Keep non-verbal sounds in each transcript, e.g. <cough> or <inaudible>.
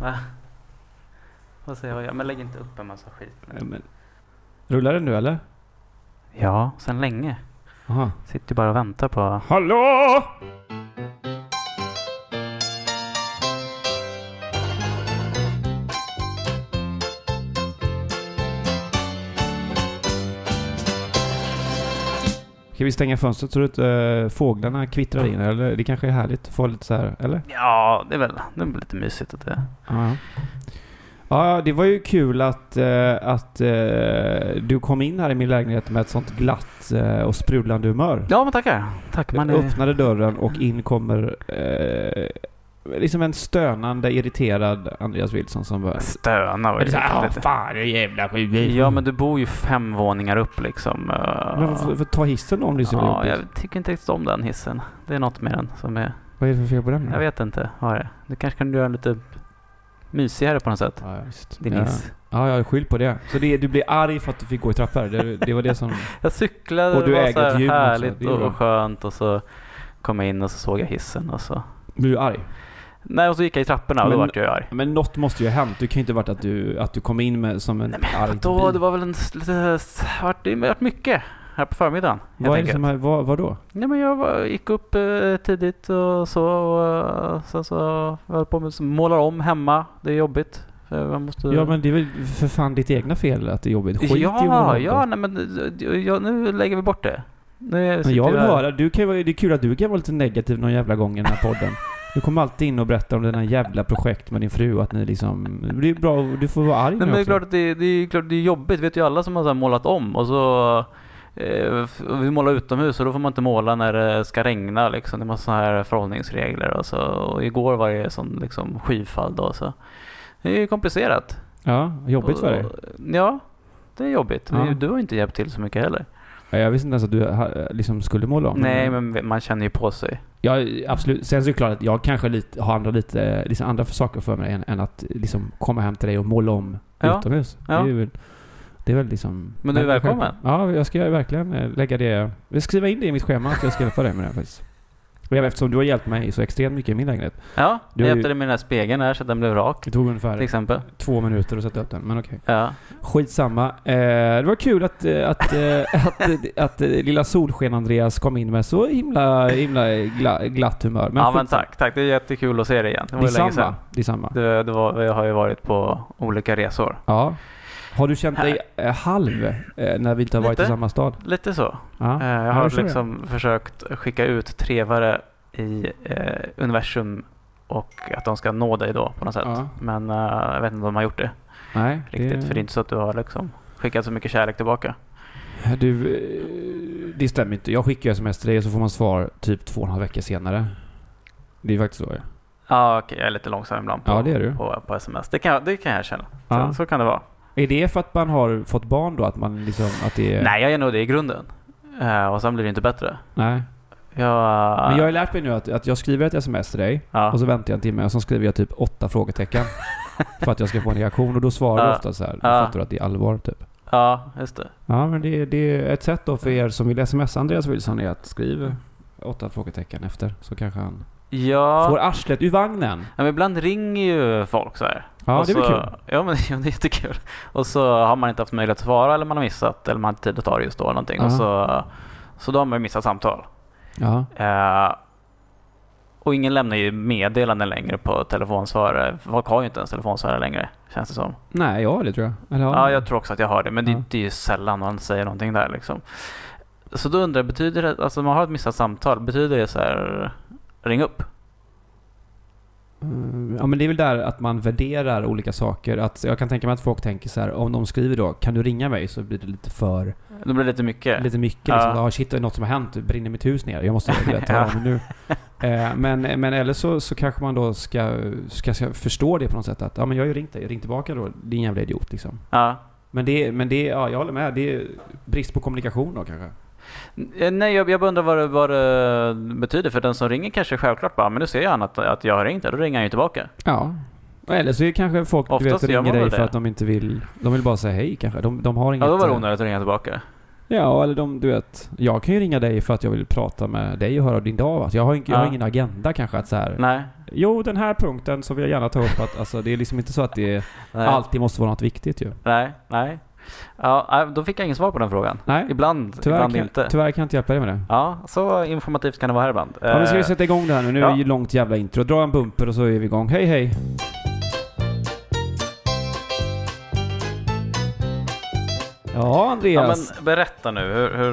Va? Vad säger jag? Men lägg inte upp en massa skit. Ja, men, rullar den nu eller? Ja, sen länge. Aha. Sitter bara och väntar på... Hallå! Ska vi stänga fönstret så att äh, fåglarna kvittrar in? Eller det kanske är härligt att få lite så här, eller? Ja, det är väl, det är lite mysigt att det... Ja. Ja, det var ju kul att, eh, att eh, du kom in här i min lägenhet med ett sånt glatt och sprudlande humör. Ja, men tackar. Tack. Man är... Öppnade dörren och in kommer liksom en stönande, irriterad Andreas Wilson som bara... Stöna här, lite- "Ah, fan, det är jävla skit. Ja, men du bor ju fem våningar upp liksom. Men får, får ta hissen då om det är så Ja, jag tycker inte riktigt om den hissen. Det är något med den som är... Vad är det för fel på den? då? Jag vet inte vad det är. Du kanske kan göra den lite mysigare på något sätt. Ja, just. Din ja. hiss. Ja, jag skyll på det. Så det, du blir arg för att du fick gå i trappor? Det, det var det som... <laughs> Jag cyklade, Och du det var så här härligt det är bra. och skönt och så kom jag in och så såg jag hissen och så... Blir du arg? Nej, och så gick jag i trapporna och då Men- vart jag arg. Men något måste ju ha hänt. Det kan ju inte varit att du, att du kom in med som en Nej men arg bil. Det var väl en vart- Det har varit mycket här på förmiddagen. Vad är det som vad, vad då? Ja, men jag var, gick upp eh, tidigt och så och eh, sen så höll jag på med målar om hemma. Det är jobbigt. Man måste... Ja men det är väl för fan ditt egna fel att det är jobbigt. Skit i ja, om ja, då. nej men eh, ja, nu lägger vi bort det. Nu jag vill höra, du kan, det är kul att du kan vara lite negativ någon jävla gång i den här podden. <laughs> Du kommer alltid in och berättar om dina jävla projekt med din fru och att ni liksom... Det är bra, du får vara arg Nej, men det är klart att det, det är klart det är jobbigt. vet ju alla som har så målat om och så eh, vi målar utomhus och då får man inte måla när det ska regna liksom. Det är massa så här förhållningsregler och så. Och igår var det sån liksom skyfall då så. Det är ju komplicerat. Ja, jobbigt för dig. Ja, det är jobbigt. Ja. Du har inte hjälpt till så mycket heller. Ja, Jag visste inte ens att du ha- liksom skulle måla om. Nej, men man känner ju på sig. Ja, absolut. Sen så är det klart att jag kanske lite, har andra, lite, liksom andra saker för mig än, än att liksom komma hem till dig och måla om Ja. utomhus. Ja. Det är väl, det är väl liksom... Men du är välkommen. Ja, jag ska verkligen eh, lägga det... Jag ska skriva in det i mitt schema att jag ska hjälpa dig med det här faktiskt. Och eftersom du har hjälpt mig så extremt mycket i min lägenhet. Ja, Du jag har ju- hjälpte dig med den här spegeln här så att den blev rak. Det tog Till ungefär exempel. två minuter att sätta upp den, men okej. Ja. Skitsamma. Eh, det var kul att, eh, att, eh, <laughs> att, eh, att, eh, lilla Solsken-Andreas kom in med så himla, himla gla, glatt humör. ja men tack, tack. Det är jättekul att se dig igen. Det var länge sedan. Detsamma. Detsamma. Det, det var, jag har ju varit på olika resor. Ja. Har du känt dig eh, halv eh, när vi inte har varit i samma stad? Lite så. Ja. Eh, jag Ja, har det tror jag. liksom försökt skicka ut trevare i eh, universum och att de ska nå dig då på något sätt. Ja. Men eh, jag vet inte om de har gjort det Nej, riktigt. För det är inte så att du har liksom skickat så mycket kärlek tillbaka. Du, det stämmer inte. Jag skickar sms till dig och så får man svar typ två och en halv vecka senare. Det är faktiskt så ja. Ja okej, jag är lite långsam ibland på, Ja, det är du. på, på sms. Det kan, jag- det kan jag känna. Så, Ja. så kan det vara. Är det för att man har fått barn då? Att man liksom, att det är... Nej, jag är nog det i grunden. Eh, och sen blir det inte bättre. Nej. Jag, Men jag har lärt mig nu att, att jag skriver ett sms till dig ja. och så väntar jag en timme och så skriver jag typ åtta frågetecken. <laughs> för att jag ska få en reaktion och då svarar du ofta så här. Då fattar du att det är allvar typ. ja, just det. Ja men det, det är ett sätt då för er som vill smsa Andreas Wilson är att skriva åtta frågetecken efter så kanske han Ja, får arslet ur vagnen. ja men ibland ringer ju folk så här. Ja Och det blir så, kul. Ja men <laughs> ja, det är jättekul. Och så har man inte haft möjlighet att svara eller man har missat eller man har inte tid att ta det just då eller någonting. Och Ja. så, så då har man ju missat samtal. Ja. Eh, Och ingen lämnar ju meddelanden längre på telefonsvarare. Folk har ju inte ens telefonsvarare längre, känns det som. Nej, ja det tror jag. Eller, Ja, jag tror också att jag har det, men det, det är ju sällan man säger någonting där liksom. Så då undrar jag, betyder det, alltså man har ett missat samtal, betyder det så här, ring upp? Mm, Ja men det är väl där att man värderar olika saker. Att jag kan tänka mig att folk tänker så här, om de skriver då, kan du ringa mig? Så blir det lite för, Det blir lite mycket. lite mycket Ja. liksom. Ja shit, det är något som har hänt. Brinner mitt hus ner? Jag måste vet, <laughs> Ja. om nu. Eh, men, men eller så, så kanske man då ska, ska, ska förstå det på något sätt. Att ja men jag har ju ringt dig, ring tillbaka då. Din jävla idiot liksom. Ja. Men det, men det, ja jag håller med. Det är brist på kommunikation då kanske. Eh, Nej, jag, jag bara undrar vad det, vad det betyder. För den som ringer kanske självklart bara, men nu ser han att, att jag har ringt, då ringer han ju tillbaka. Ja. Eller så är det kanske folk du vet, ringer dig för det. att de inte vill... De vill bara säga hej kanske. De, de har inget... Ja, då var det eh, onödigt att ringa tillbaka. Ja, eller de, du vet. Jag kan ju ringa dig för att jag vill prata med dig och höra din dag. va? Jag har, inte, jag har Ja. ingen agenda kanske att så här. Nej. Jo, den här punkten så vill jag gärna ta upp att alltså, det är liksom inte så att det <laughs> Nej. alltid måste vara något viktigt ju. Nej, nej. Ja, nej, då fick jag ingen svar på den frågan. Nej, Ibland, tyvärr, ibland kan, inte. tyvärr kan jag inte hjälpa dig med det. Ja, så informativt kan det vara här ibland. Ja, men ska vi Eh, sätta igång det här nu? Nu är ja. det ju långt jävla intro. Dra en bumper och så är vi igång. Hej hej! Ja, Ja, Andreas. men berätta nu, hur, hur,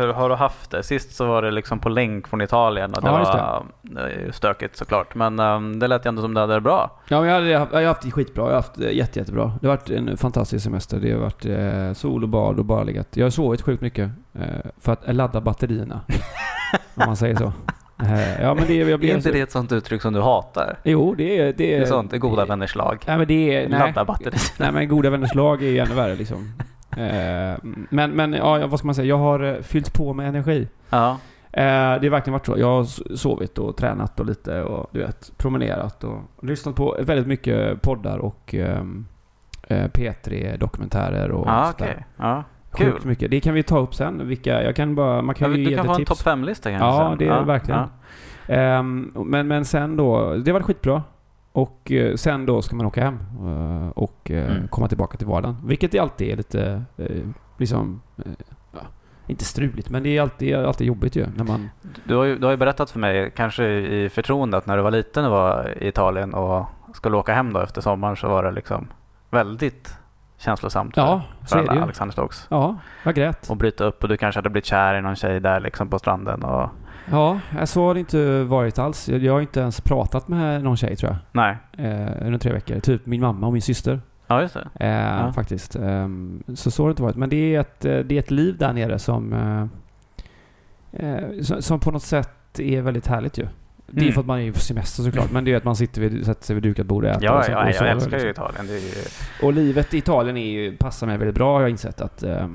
hur har du haft det? Sist så var det liksom på länk från Italien och det Ja, var det är ju stökigt såklart. Men um, det lät ju ändå som du hade det bra. Ja, men jag, hade, jag har haft det skitbra. Jag har haft det jätte, jättebra. Det har varit en fantastisk semester. Det har varit eh, sol och bad och bara legat. Jag har sovit sjukt mycket eh, för att ladda batterierna. <laughs> om man säger så. Eh, ja, men det, jag Är blir inte det ett sånt uttryck som du hatar? Jo, det är... Det Det är, är sånt, det är goda vänners lag. Nej, men det är... Nej, Ladda batteri. nej, men goda vänners lag är ju ännu värre liksom. Eh, men, men ja, vad ska man säga? Jag har eh, fyllt på med energi. Ja. Eh, det har verkligen varit så. Jag har sovit och tränat och lite och du vet, promenerat och lyssnat på väldigt mycket poddar och ehm, eh, P3-dokumentärer och Ja, sånt där. okej. Ja. Sjukt Kul. mycket. Det kan vi ta upp sen. Vilka, jag kan bara, man kan Ja, ju du ge kan få en topp 5-lista kanske Ja, sen. det är verkligen. Ja. Ehm, men, men sen då, det var skitbra. Och eh, sen då ska man åka hem eh, och eh, Mm. komma tillbaka till vardagen. Vilket alltid är lite, liksom, inte struligt, men det är alltid, alltid jobbigt ju när man... Du, har ju, du har ju berättat för mig, kanske i förtroende, att när du var liten och var i Italien och skulle åka hem då efter sommaren så var det liksom väldigt känslosamt för, Ja, för alla ju. Alexanderstocks. Ja, jag grät. Och bryta upp och du kanske hade blivit kär i någon tjej där liksom på stranden och... Ja, så har det inte varit alls. Jag har inte ens pratat med någon tjej tror jag. Nej. Eh, under tre veckor. Typ min mamma och min syster. Ja, just det. Eh, Ja. Faktiskt. Ehm, så så har det inte varit. Men det är ett, eh, det är ett liv där nere som, eh, eh, som, som på något sätt är väldigt härligt ju. Det är Mm. för att man är på semester såklart. Men det är att man sitter vid, sätter sig vid dukat bord och äter Ja, och, går ja, och jag sover, älskar ju liksom. Italien. Ju... Och livet i Italien är ju, passar mig väldigt bra har jag insett att eh,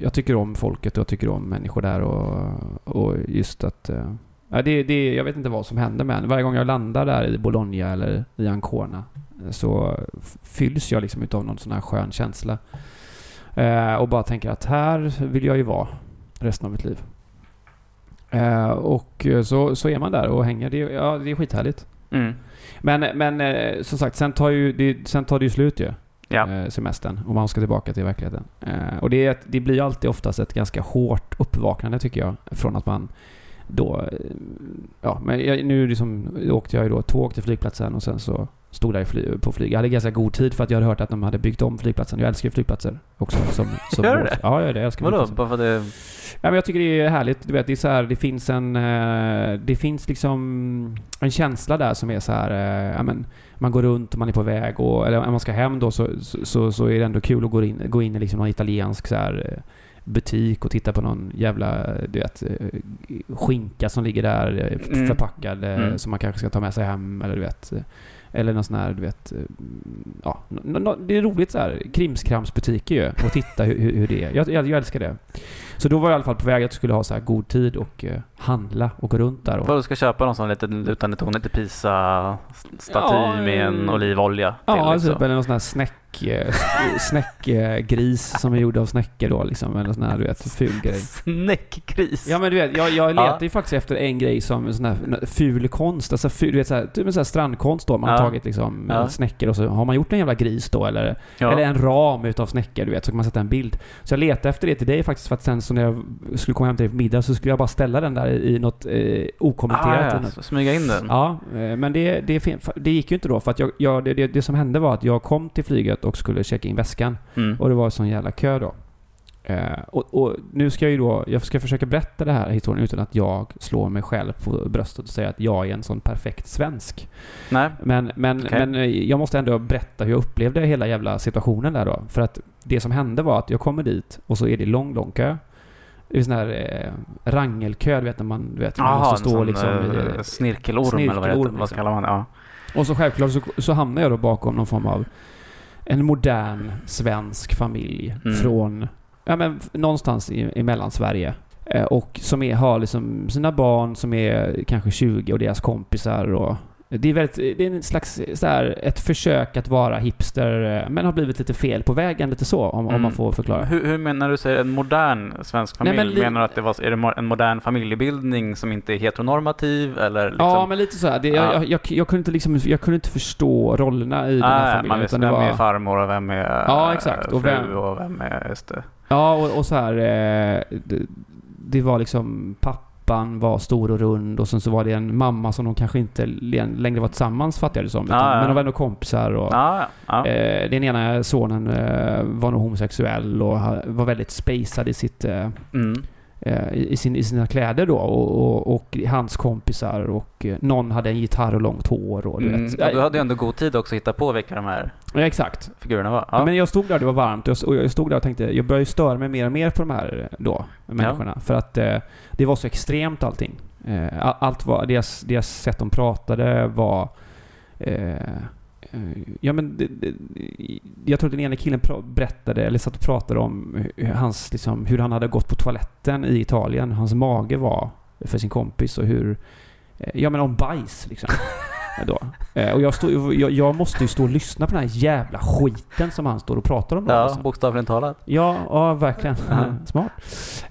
jag tycker om folket och jag tycker om människor där och, och just att eh, ja, det, det, jag vet inte vad som händer men varje gång jag landar där i Bologna eller i Ancona eh, så fylls jag liksom utav någon sån här skön känsla. Eh, och bara tänker att här vill jag ju vara resten av mitt liv. Eh, och eh, så, så är man där och hänger. Det, ja, det är skithärligt. Mm. Men, men eh, som sagt, sen tar, ju, det, sen tar det ju slut ju. Ja. Eh, semestern. Och man ska tillbaka till verkligheten. Eh, och det, är ett, det blir alltid oftast ett ganska hårt uppvaknande tycker jag. Från att man då... Eh, ja, men jag, nu liksom, åkte jag ju då tåg till flygplatsen och sen så stod där fly, på flyg. Jag hade ganska god tid för att jag hade hört att de hade byggt om flygplatsen. Jag älskar ju flygplatser också. Som, som <laughs> Gör du det? Ja, jag gör det. Jag älskar Vadå? Bara för att det... Ja, men jag tycker det är härligt. Du vet, det är så här, det finns en... eh, Det finns liksom en känsla där som är så här... eh, Ja, men man går runt och man är på väg och... Eller om man ska hem då så, så, så är det ändå kul att gå in, gå in i liksom någon italiensk så här eh, butik och titta på någon jävla, du vet, skinka som ligger där Mm. förpackad Mm. som man kanske ska ta med sig hem eller du vet. Eller någon sån här, du vet, eh, ja, det är roligt så här, krimskramsbutiker ju, och titta hur, hur det är. Jag, jag, jag älskar det. Så då var jag i alla fall på väg att jag skulle ha så här god tid och eh, handla och gå runt där. Och, Vad du ska köpa någon sån liten lutande torn till Pisa-staty Ja, med en eh, olivolja till ja, liksom. typ, eller någon sån här snäck eh, snäckgris som är gjord av snäckor då liksom. Eller sån här du vet, ful grej. Snäckgris. Ja men du vet, jag, jag letar Ja. ju faktiskt efter en grej som en sån här ful konst. Alltså ful, du vet såhär, typ en sån här strandkonst då. Man har Ja. tagit liksom Ja. snäckor och så har man gjort en jävla gris då eller, Ja. eller en ram utav snäckor du vet, så kan man sätta en bild. Så jag letade efter det till dig faktiskt för att sen så när jag skulle komma hem till dig på middag så skulle jag bara ställa den där i något eh, okommenterat. ah, ja. Smyga in den. Ja, eh, men det, det, det gick ju inte då för att jag, jag, det, det, det som hände var att jag kom till flyget och skulle checka in väskan Mm. och det var en sån jävla kö då. Eh, och, och nu ska jag ju då, jag ska försöka berätta det här historien utan att jag slår mig själv på bröstet och säger att jag är en sån perfekt svensk. Nej. Men, men, Okej. men eh, jag måste ändå berätta hur jag upplevde hela jävla situationen där då. För att det som hände var att jag kommer dit och så är det lång, lång kö. Det är sån här eh, rangelkö, du vet när man, du vet, man Jaha, måste stå liksom eh, snirkelorm, eller vad det snirkelorm, Vad liksom. kallar man det? Ja. Och så självklart så, så hamnar jag då bakom någon form av en modern svensk familj Mm. från ja, men, någonstans i, i Mellansverige. Eh, och som är, har liksom sina barn som är kanske 20 och deras kompisar. Och det är, väldigt, det är en slags så här, ett försök att vara hipster eh, men har blivit lite fel på vägen, lite så om, om Mm. man får förklara. Hur, hur menar du säger en modern svensk Nej, familj? men li- menar du att det var, är det en modern familjebildning som inte är heteronormativ eller liksom? Ja, men lite så här. Det, jag, Ja. jag, jag, jag, kunde inte liksom, jag kunde inte förstå rollerna i den här familjen. man det vem var- är farmor och vem är Ja, exakt. eh, Och fru vem- och vem är... Just det. Ja, och, och så här. Eh, det, det var liksom pappan var stor och rund och sen så var det en mamma som de kanske inte längre var tillsammans fattar jag det som. Utan, Ja, ja. Men de var ändå kompisar och Ja, ja. eh, den ena sonen eh, var nog homosexuell och var väldigt spacad i sitt eh, Mm. Eh, i, sin, i sina kläder då och, och, och hans kompisar och eh, någon hade en gitarr och långt hår och du Mm. vet. Och du hade ju ändå god tid också att hitta på vilka de här Ja, exakt. figurerna var. Ja. Ja. Men jag stod där, det var varmt och jag, stod där och tänkte, jag började störa mig mer och mer på de här då, människorna. För att eh, det var så extremt allting. Eh, allt var, deras, deras sätt de pratade var... Eh, eh, Eh, ja men, det, det, jag tror att den ena killen berättade, eller satt och pratade om hur, hans, liksom, hur han hade gått på toaletten i Italien. Hans mage var för sin kompis och hur... Eh, ja men om bajs liksom. <laughs> Då. Eh, och jag, stod, jag, jag måste ju stå och lyssna på den här jävla skiten som han står och pratar om. Då, ja, liksom. bokstavligen talat. Ja, ja verkligen. Ja. <laughs> Smart.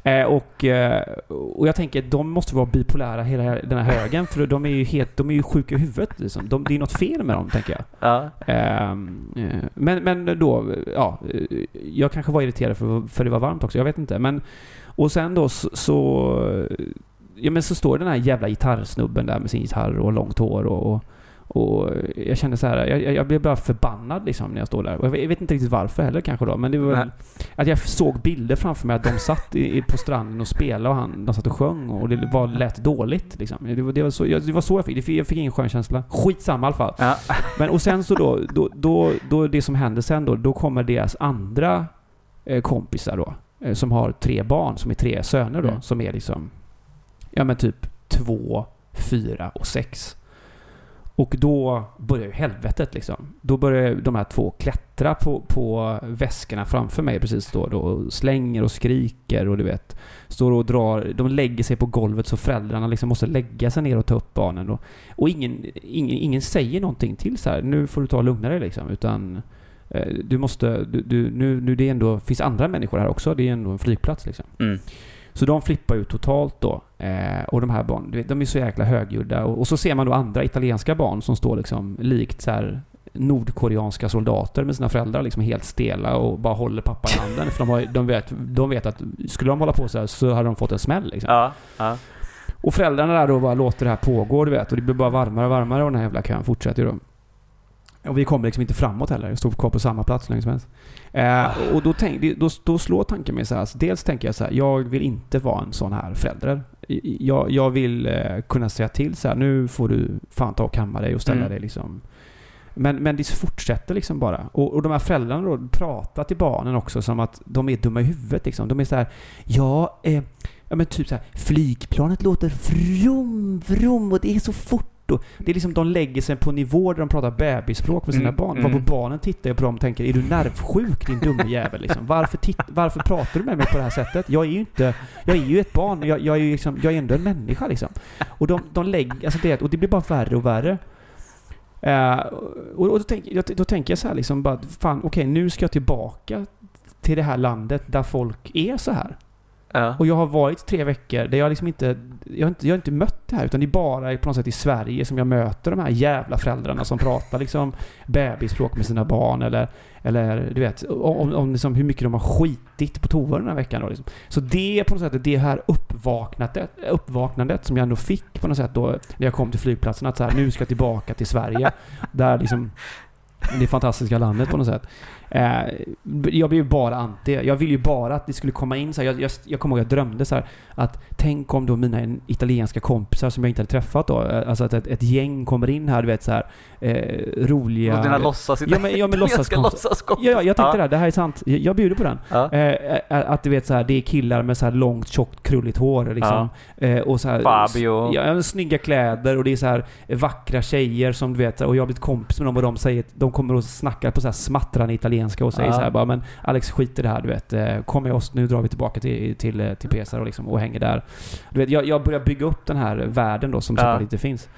Eh, och, eh, och jag tänker de måste vara bipolära hela den här högen för de är ju helt, de är ju sjuka i huvudet liksom. de, Det är något fel med dem, tänker jag. Ja. Ehm, eh, men, men då, ja, eh, jag kanske var irriterad för, för det var varmt också, jag vet inte. Men, och sen då så, så, ja, men så står den här jävla gitarrsnubben där med sin gitarr och långt hår och, och och jag kände så här, jag, jag- blev bara förbannad liksom när jag står där. Och jag vet- inte riktigt varför heller kanske då, men det var Nej. att jag såg bilder framför mig att de satt i, på stranden och spelade och han, de satt och sjöng och det var, lät dåligt liksom. Det var, det var, så, jag, det var så jag fick- jag fick ingen skön känsla. Skitsamma i alla fall. Ja. Men och sen så då, då, då, då det som händer sen då, då kommer deras andra eh, kompisar då, eh, som har tre barn, som är tre söner då, Mm. som är liksom, ja men typ två, fyra och sex. Och då börjar ju helvetet liksom. Då börjar de här två klättra på, på väskorna framför mig precis då, då och slänger och skriker och du vet. Står och drar, de lägger sig på golvet så föräldrarna liksom måste lägga sig ner och ta upp barnen. Och, och ingen, ingen, ingen säger någonting till så här. nu får du ta och lugna dig liksom. Utan eh, du måste, du, du, nu, nu det ändå, finns andra människor här också. Det är ändå en flygplats liksom. Mm. Så de flippar ut totalt då. Eh, och de här barnen, vet, de är så jäkla högljudda. Och, och så ser man då andra italienska barn som står liksom likt så här nordkoreanska soldater med sina föräldrar liksom helt stela och bara håller pappa i <laughs> handen. För de, har, de, vet, de vet att skulle de hålla på så här så hade de fått en smäll liksom. Ja. ja. Och föräldrarna där då bara låter det här pågå, du vet. Och det blir bara varmare och varmare och den här jävla kön fortsätter ju då. Och vi kommer liksom inte framåt heller. Jag står kvar på samma plats länge som helst. Eh, och då, tänk, då, då slår tanken mig så här. Så dels tänker jag så här, jag vill inte vara en sån här förälder. Jag, jag vill eh, kunna säga till så här, nu får du fan ta och kamma dig och ställa Mm. dig liksom. Men, men det fortsätter liksom bara. Och, och de här föräldrarna då pratar till barnen också som att de är dumma i huvudet liksom. De är så här, ja, eh, ja men typ så här, flygplanet låter vrum, vrum och det är så fort. Och det är liksom, de lägger sig på en nivå där de pratar bebisspråk med sina Mm, barn. mm. Varpå barnen tittar på dem och tänker, är du nervsjuk din dumme jävel liksom? Varför, varför pratar du med mig på det här sättet? Jag är ju inte, jag är ju ett barn, jag, jag är ju liksom, jag är ändå en människa liksom. Och de, de lägger, alltså det, och det blir bara värre och värre. Eh, och då, tänk, då tänker jag så här liksom bara, fan okej nu ska jag tillbaka till det här landet där folk är så här. Ja. Och jag har varit tre veckor där jag liksom inte, jag har inte, jag har inte mött det här utan det är bara på något sätt i Sverige som jag möter de här jävla föräldrarna som pratar liksom bebisspråk med sina barn eller, eller du vet, om, om liksom hur mycket de har skitit på toa den här veckan då liksom. Så det är på något sätt det här uppvaknandet, uppvaknandet som jag ändå fick på något sätt då när jag kom till flygplatsen att så här, nu ska jag tillbaka till Sverige. där liksom det fantastiska landet på något sätt. Eh, jag blev ju bara anti. Jag ville ju bara att det skulle komma in så här. Jag, jag, jag kommer ihåg jag drömde så här att tänk om då mina italienska kompisar som jag inte hade träffat då, eh, alltså att ett, ett gäng kommer in här, du vet så här eh, roliga... Och dina låtsas... Ja men, ja, men låtsaskompisar. <laughs> låtsaskompisar. Ja, ja, jag tänkte det. här, Det här är sant. Jag, jag bjuder på den. Ja. Eh, eh, att du vet så här, det är killar med så här långt, tjockt, krulligt hår liksom. Eh, och så här, Fabio. Ja, snygga kläder och det är så här vackra tjejer som du vet, och jag har blivit kompis med dem och de säger, de kommer och snackar på så här smattrande italienska och säger Ja. så här bara men Alex skit i det här du vet. Eh, Kom med oss, nu drar vi tillbaka till, till, eh, till Pesar och, liksom, och hänger där. Du vet, jag, jag börjar bygga upp den här världen då som Ja. inte finns.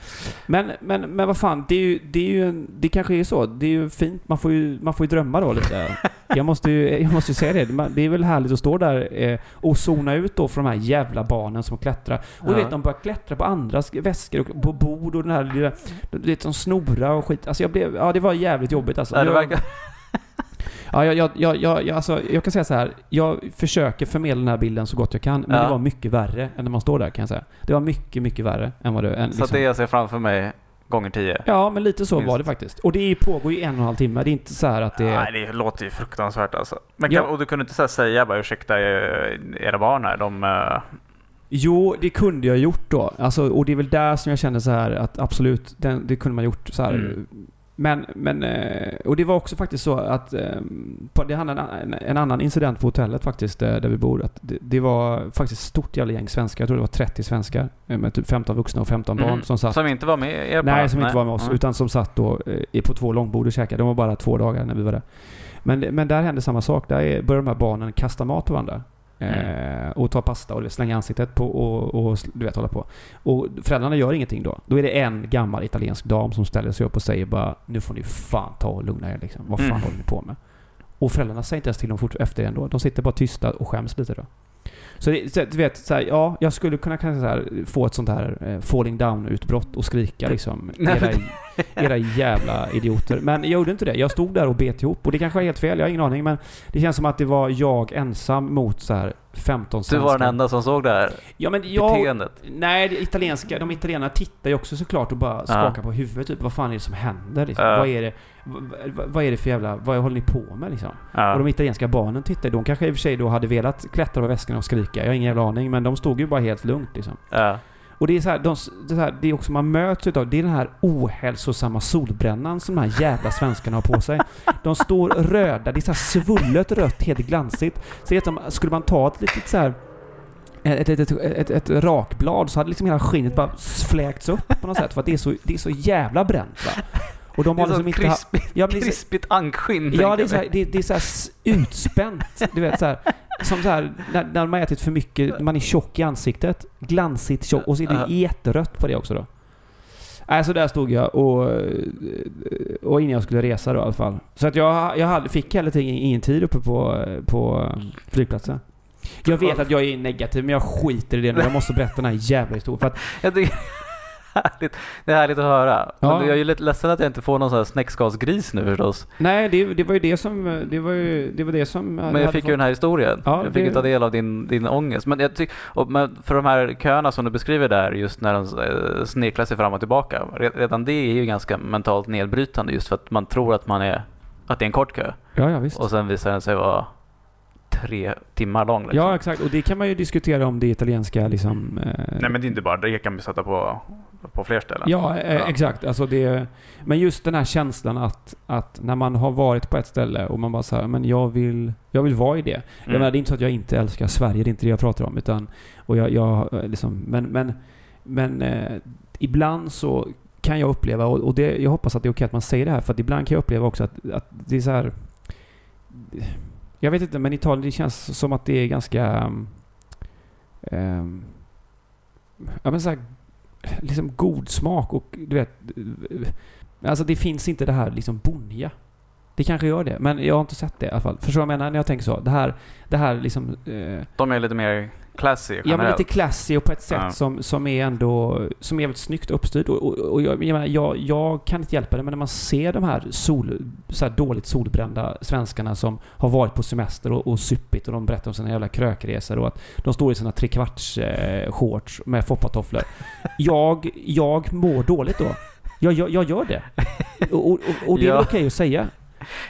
Men, men, men vad fan, det är ju, det är ju, det kanske är så. Det är ju fint, man får ju, man får ju drömma då lite. <laughs> Jag måste ju, jag måste ju säga det. Det är väl härligt att stå där eh, och zona ut då från de här jävla barnen som klättrar. Och du Ja. vet, de börjar klättra på andras väskor och på bord och den här lilla, du vet, som snora och skit. Alltså jag blev, ja det var jävligt jobbigt alltså. Ja, det jag, verkar... <laughs> ja, jag, jag, jag, jag, alltså, jag kan säga så här. Jag försöker förmedla den här bilden så gott jag kan, men Ja. det var mycket värre än när man står där kan jag säga. Det var mycket, mycket värre än vad det... Än, Så att det jag ser framför mig gånger tio. Ja, men lite så Minst. var det faktiskt. Och det pågår ju en och en halv timme. Det är inte så här att det. Nej, det låter ju fruktansvärt alltså. Men Ja. kan, och du kunde inte så säga bara ursäkta eh, era barn här, de... eh, Jo, det kunde jag gjort då. Alltså, och det är väl där som jag känner så här att absolut, den, det kunde man gjort så här. Mm. Men, men, eh, och det var också faktiskt så att eh, det hände en, en annan incident på hotellet faktiskt, eh, där vi bor. Att det, det var faktiskt stort jävla gäng svenskar. Jag tror det var 30 svenskar med typ 15 vuxna och 15 barn mm, som satt Som inte var med er Nej, som inte var med oss. Mm. Utan som satt då på två långbord och käkade. De var bara två dagar när vi var där. Men, men där hände samma sak. Där är- började de här barnen kasta mat på varandra. Eh, och ta pasta och slänga ansiktet på och, och du vet hålla på. Och föräldrarna gör ingenting då. Då är det en gammal italiensk dam som ställer sig upp och säger bara Nu får ni fan ta och lugna er liksom. Vad fan Mm. håller ni på med? Och föräldrarna säger inte ens till dem fort efter ändå. De sitter bara tysta och skäms lite då. Så, det, så du vet, så här, ja, jag skulle kunna kanske här, få ett sånt här eh, falling down-utbrott och skrika liksom. <laughs> Nej, men- <laughs> era jävla idioter. Men jag gjorde inte det. Jag stod där och bet ihop. Och det kanske var helt fel, jag har ingen aning. Men det känns som att det var jag ensam mot så här 15 Du svenskar. var den enda som såg det här Ja men jag... beteendet. Nej, det italienska, de italienarna tittar ju också såklart och bara skakar på huvudet. Typ, vad fan är det som händer? Liksom? Ja. Vad, är det, vad, vad är det för jävla... Vad håller ni på med liksom? Ja. Och de italienska barnen tittar de kanske i och för sig då hade velat klättra på väskorna och skrika. Jag har ingen jävla aning. Men de stod ju bara helt lugnt liksom. Ja. Och det är så här, de, det är, så här, det är också man möts utav, det är den här ohälsosamma solbrännan som de här jävla svenskarna har på sig. De står röda, det är så här svullet rött, helt glansigt. Så vet som, skulle man ta ett litet så här ett, ett, ett, ett, ett rakblad så hade liksom hela skinnet bara fläkts upp på något sätt. För att det är så, det är så jävla bränt va. Och de Det är så liksom inte... ha- krispigt, Ja, det är så- krispigt ankskinn. Ja, det är, så här, det, det är så här utspänt. Du vet så här, Som så här, när, när man har ätit för mycket, man är tjock i ansiktet. Glansigt tjock. Och så är det Ja. jätterött på det också då. Nej, så där stod jag och, och innan jag skulle resa då i alla fall. Så att jag, jag hade, fick heller ingen tid uppe på, på flygplatsen. Jag vet att jag är negativ, men jag skiter i det nu. Jag måste berätta den här jävla historien. För att, Härligt. Det är härligt att höra. Ja. Men jag är ju lite ledsen att jag inte får någon sån här snäckskavsgris nu förstås. nej, det, det var ju det som... Det var ju det, var det som... Men jag fick ju den här historien. Ja, jag fick ju det- ta del av din, din ångest. Men, jag tyck, och, men för de här köerna som du beskriver där, just när de eh, snirklar sig fram och tillbaka. re- Redan det är ju ganska mentalt nedbrytande just för att man tror att man är att det är en kort kö. Ja, ja visst. Och sen visar den sig vara tre timmar lång. Liksom. Ja, exakt. Och det kan man ju diskutera om det italienska liksom... Eh, Nej men det är inte bara det kan vi sätta på, på fler ställen. Ja, eh, exakt. Alltså det, men just den här känslan att, att när man har varit på ett ställe och man bara så här, men jag vill, jag vill vara i det. Jag Mm. menar, det är inte så att jag inte älskar Sverige, det är inte det jag pratar om. Utan, och jag, jag eh, liksom, men men, men eh, ibland så kan jag uppleva, och, och det, jag hoppas att det är okej att man säger det här, för att ibland kan jag uppleva också att, att det är så här... Jag vet inte, men Italien, det känns som att det är ganska... Um, ja men så här, liksom god smak och du vet... Alltså det finns inte det här liksom bonniga. Det kanske gör det, men jag har inte sett det i alla fall. Förstår du vad jag menar när jag tänker så? Det här, det här liksom... Eh, De är lite mer classy Ja men generellt. lite classy och på ett sätt Ja. som, som är ändå som är väldigt snyggt uppstyrt. Och, och, och jag, jag, menar, jag, jag kan inte hjälpa det, men när man ser de här, sol, så här dåligt solbrända svenskarna som har varit på semester och, och suppit och de berättar om sina jävla krökresor och att de står i sina trekvarts eh, shorts med foppatofflor. <laughs> Jag, jag mår dåligt då. Jag, jag, jag gör det. Och, och, och det är Ja. okej att säga.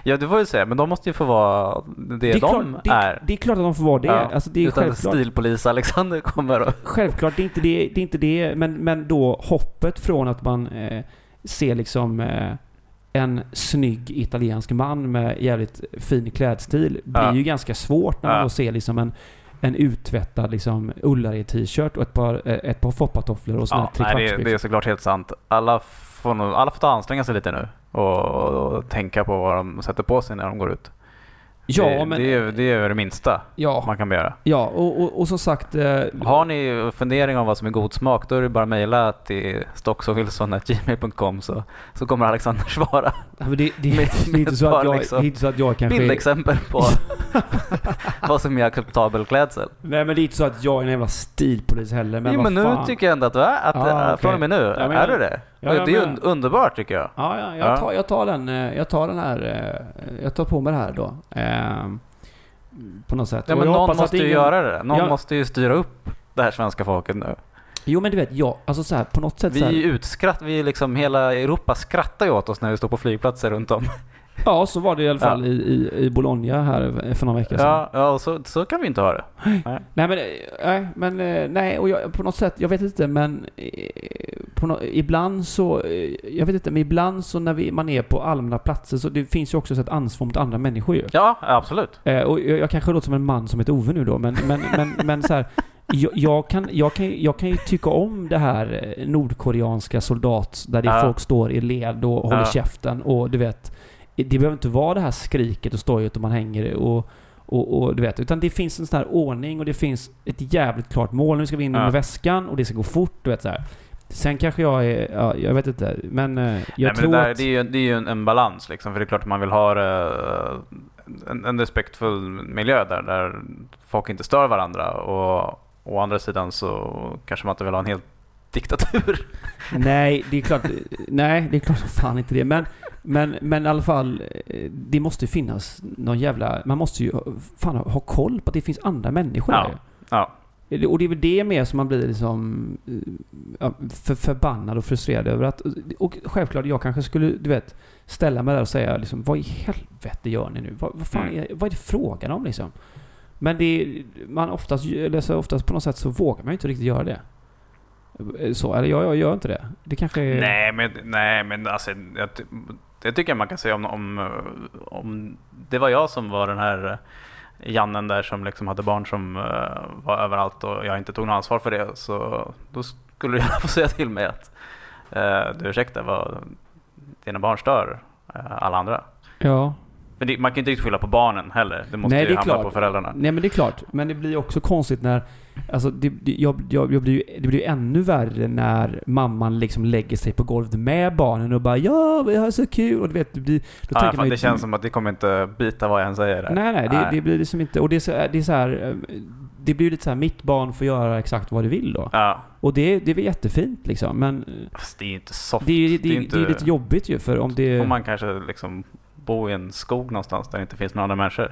Ja, du får ju säga, men de måste ju få vara det, Det är, de klart, det, är. det är klart att de får vara det. Ja, Alltså, det är Utan självklart. stilpolis Alexander kommer och... Självklart, det är inte det, det, är inte det men, men då hoppet från att man eh, ser liksom eh, en snygg italiensk man med jävligt fin klädstil blir Ja. ju ganska svårt när man Ja. då ser liksom en, en uttvättad liksom Ullared-t-shirt och ett par, eh, ett par foppatofflor och såna Ja, här nej, det, det är såklart helt sant. Alla får, nog, alla får ta anstränga sig lite nu och, och, och tänka på vad de sätter på sig när de går ut. Ja, det, men... det, är, det är det minsta ja, man kan begära. ja och, och, och som sagt... Eh, Har ni funderingar om vad som är god smak, då är det bara att mejla till stocksowilson.gmail.com så, så kommer Alexander <laughs> svara. ja, det, det, Med- det, är inte så att jag, bara det liksom är inte så att jag kanske... Bildexempel på <laughs> vad som är acceptabel klädsel. Nej men det är inte så att jag är en jävla stilpolis heller. Men jo, men nu fan. tycker jag ändå att du är. Att, Ja, äh, okej. Från och med nu Ja, men är du det. Ja, ja, det är ju men- underbart tycker jag. Ja, ja, jag, Ja. Tar, jag, tar den, eh, jag tar den här, eh, jag tar på mig det här då. Ehm, på något sätt. Ja, men jag någon måste ju ingen- göra det. Någon Ja. måste ju styra upp det här svenska folket nu. Jo men du vet, jag, alltså så här, på något sätt Vi är ju utskratt, vi är liksom hela Europa skrattar ju åt oss när vi står på flygplatser runt om. Ja, så var det i alla Ja. fall i, i, i Bologna här för några veckor sedan. Ja, ja och så, så kan vi inte ha det. Nej men, eh, nej, men eh, nej, och jag, på något sätt, jag vet inte men eh, på nå ibland så, eh, jag vet inte, men ibland så när vi, man är på allmänna platser så det finns ju också ett ansvar mot andra människor ju. Ja, absolut. Eh, och jag, jag kanske låter som en man som heter Ove nu då, men, men, men, men så här, jag, jag, kan, jag, kan, jag kan ju tycka om det här eh, nordkoreanska soldat där det Ja. folk står i led och håller Ja. käften och du vet, det behöver inte vara det här skriket och stojet och man hänger och, och, och du vet, utan det finns en sån här ordning och det finns ett jävligt klart mål. Nu ska vi in Ja. med väskan och det ska gå fort, du vet så här. Sen kanske jag är, ja, jag vet inte, men eh, jag Nej, men tror det, där, att... det är ju, det är ju en, en balans liksom, för det är klart att man vill ha eh, en, en respektfull miljö där, där folk inte stör varandra och å andra sidan så kanske man inte vill ha en hel diktatur. <laughs> Nej, det är klart, nej, det är klart som fan inte det. Men, men, men i alla fall, eh, det måste ju finnas någon jävla... Man måste ju fan ha, ha koll på att det finns andra människor Ja. där. Ja. Och det är väl det med som man blir liksom eh, för, förbannad och frustrerad över att... Och självklart, jag kanske skulle, du vet, ställa mig där och säga liksom, vad i helvete gör ni nu? Vad, vad fan Mm. är, vad är det frågan om liksom? Men det man oftast, eller så oftast på något sätt så vågar man ju inte riktigt göra det. Så, eller jag, jag gör inte det. Det kanske är... Nej, men, nej, men alltså, jag, det tycker jag man kan säga om, om, eh, om det var jag som var den här eh, Jannen där som liksom hade barn som eh, var överallt och jag inte tog något ansvar för det. Så då skulle du <laughs> gärna få säga till mig att uh, du ursäkta, vad dina barn stör eh, alla andra. Ja. Men det, man kan inte riktigt skylla på barnen heller. Det måste Nej, ju det hamna klart. på föräldrarna. Nej men det är klart. Men det blir också konstigt när... Alltså det, det, jag, jag, jag blir det blir ännu värre när mamman liksom lägger sig på golvet med barnen och bara Ja, vi har så kul! Och du vet, det blir... Då Ja, tänker fan, ju- det känns som att det kommer inte bita vad jag än säger. där. Nej, nej, det, det blir liksom inte... Och det är så, det är så här... eh, Det blir lite så här, mitt barn får göra exakt vad det vill då. Ja, Och det, det är väl jättefint liksom, men... fast det är ju inte soft. Det är ju det, är det, inte- är lite jobbigt ju för om det... får man kanske liksom bo i en skog någonstans där det inte finns några andra människor.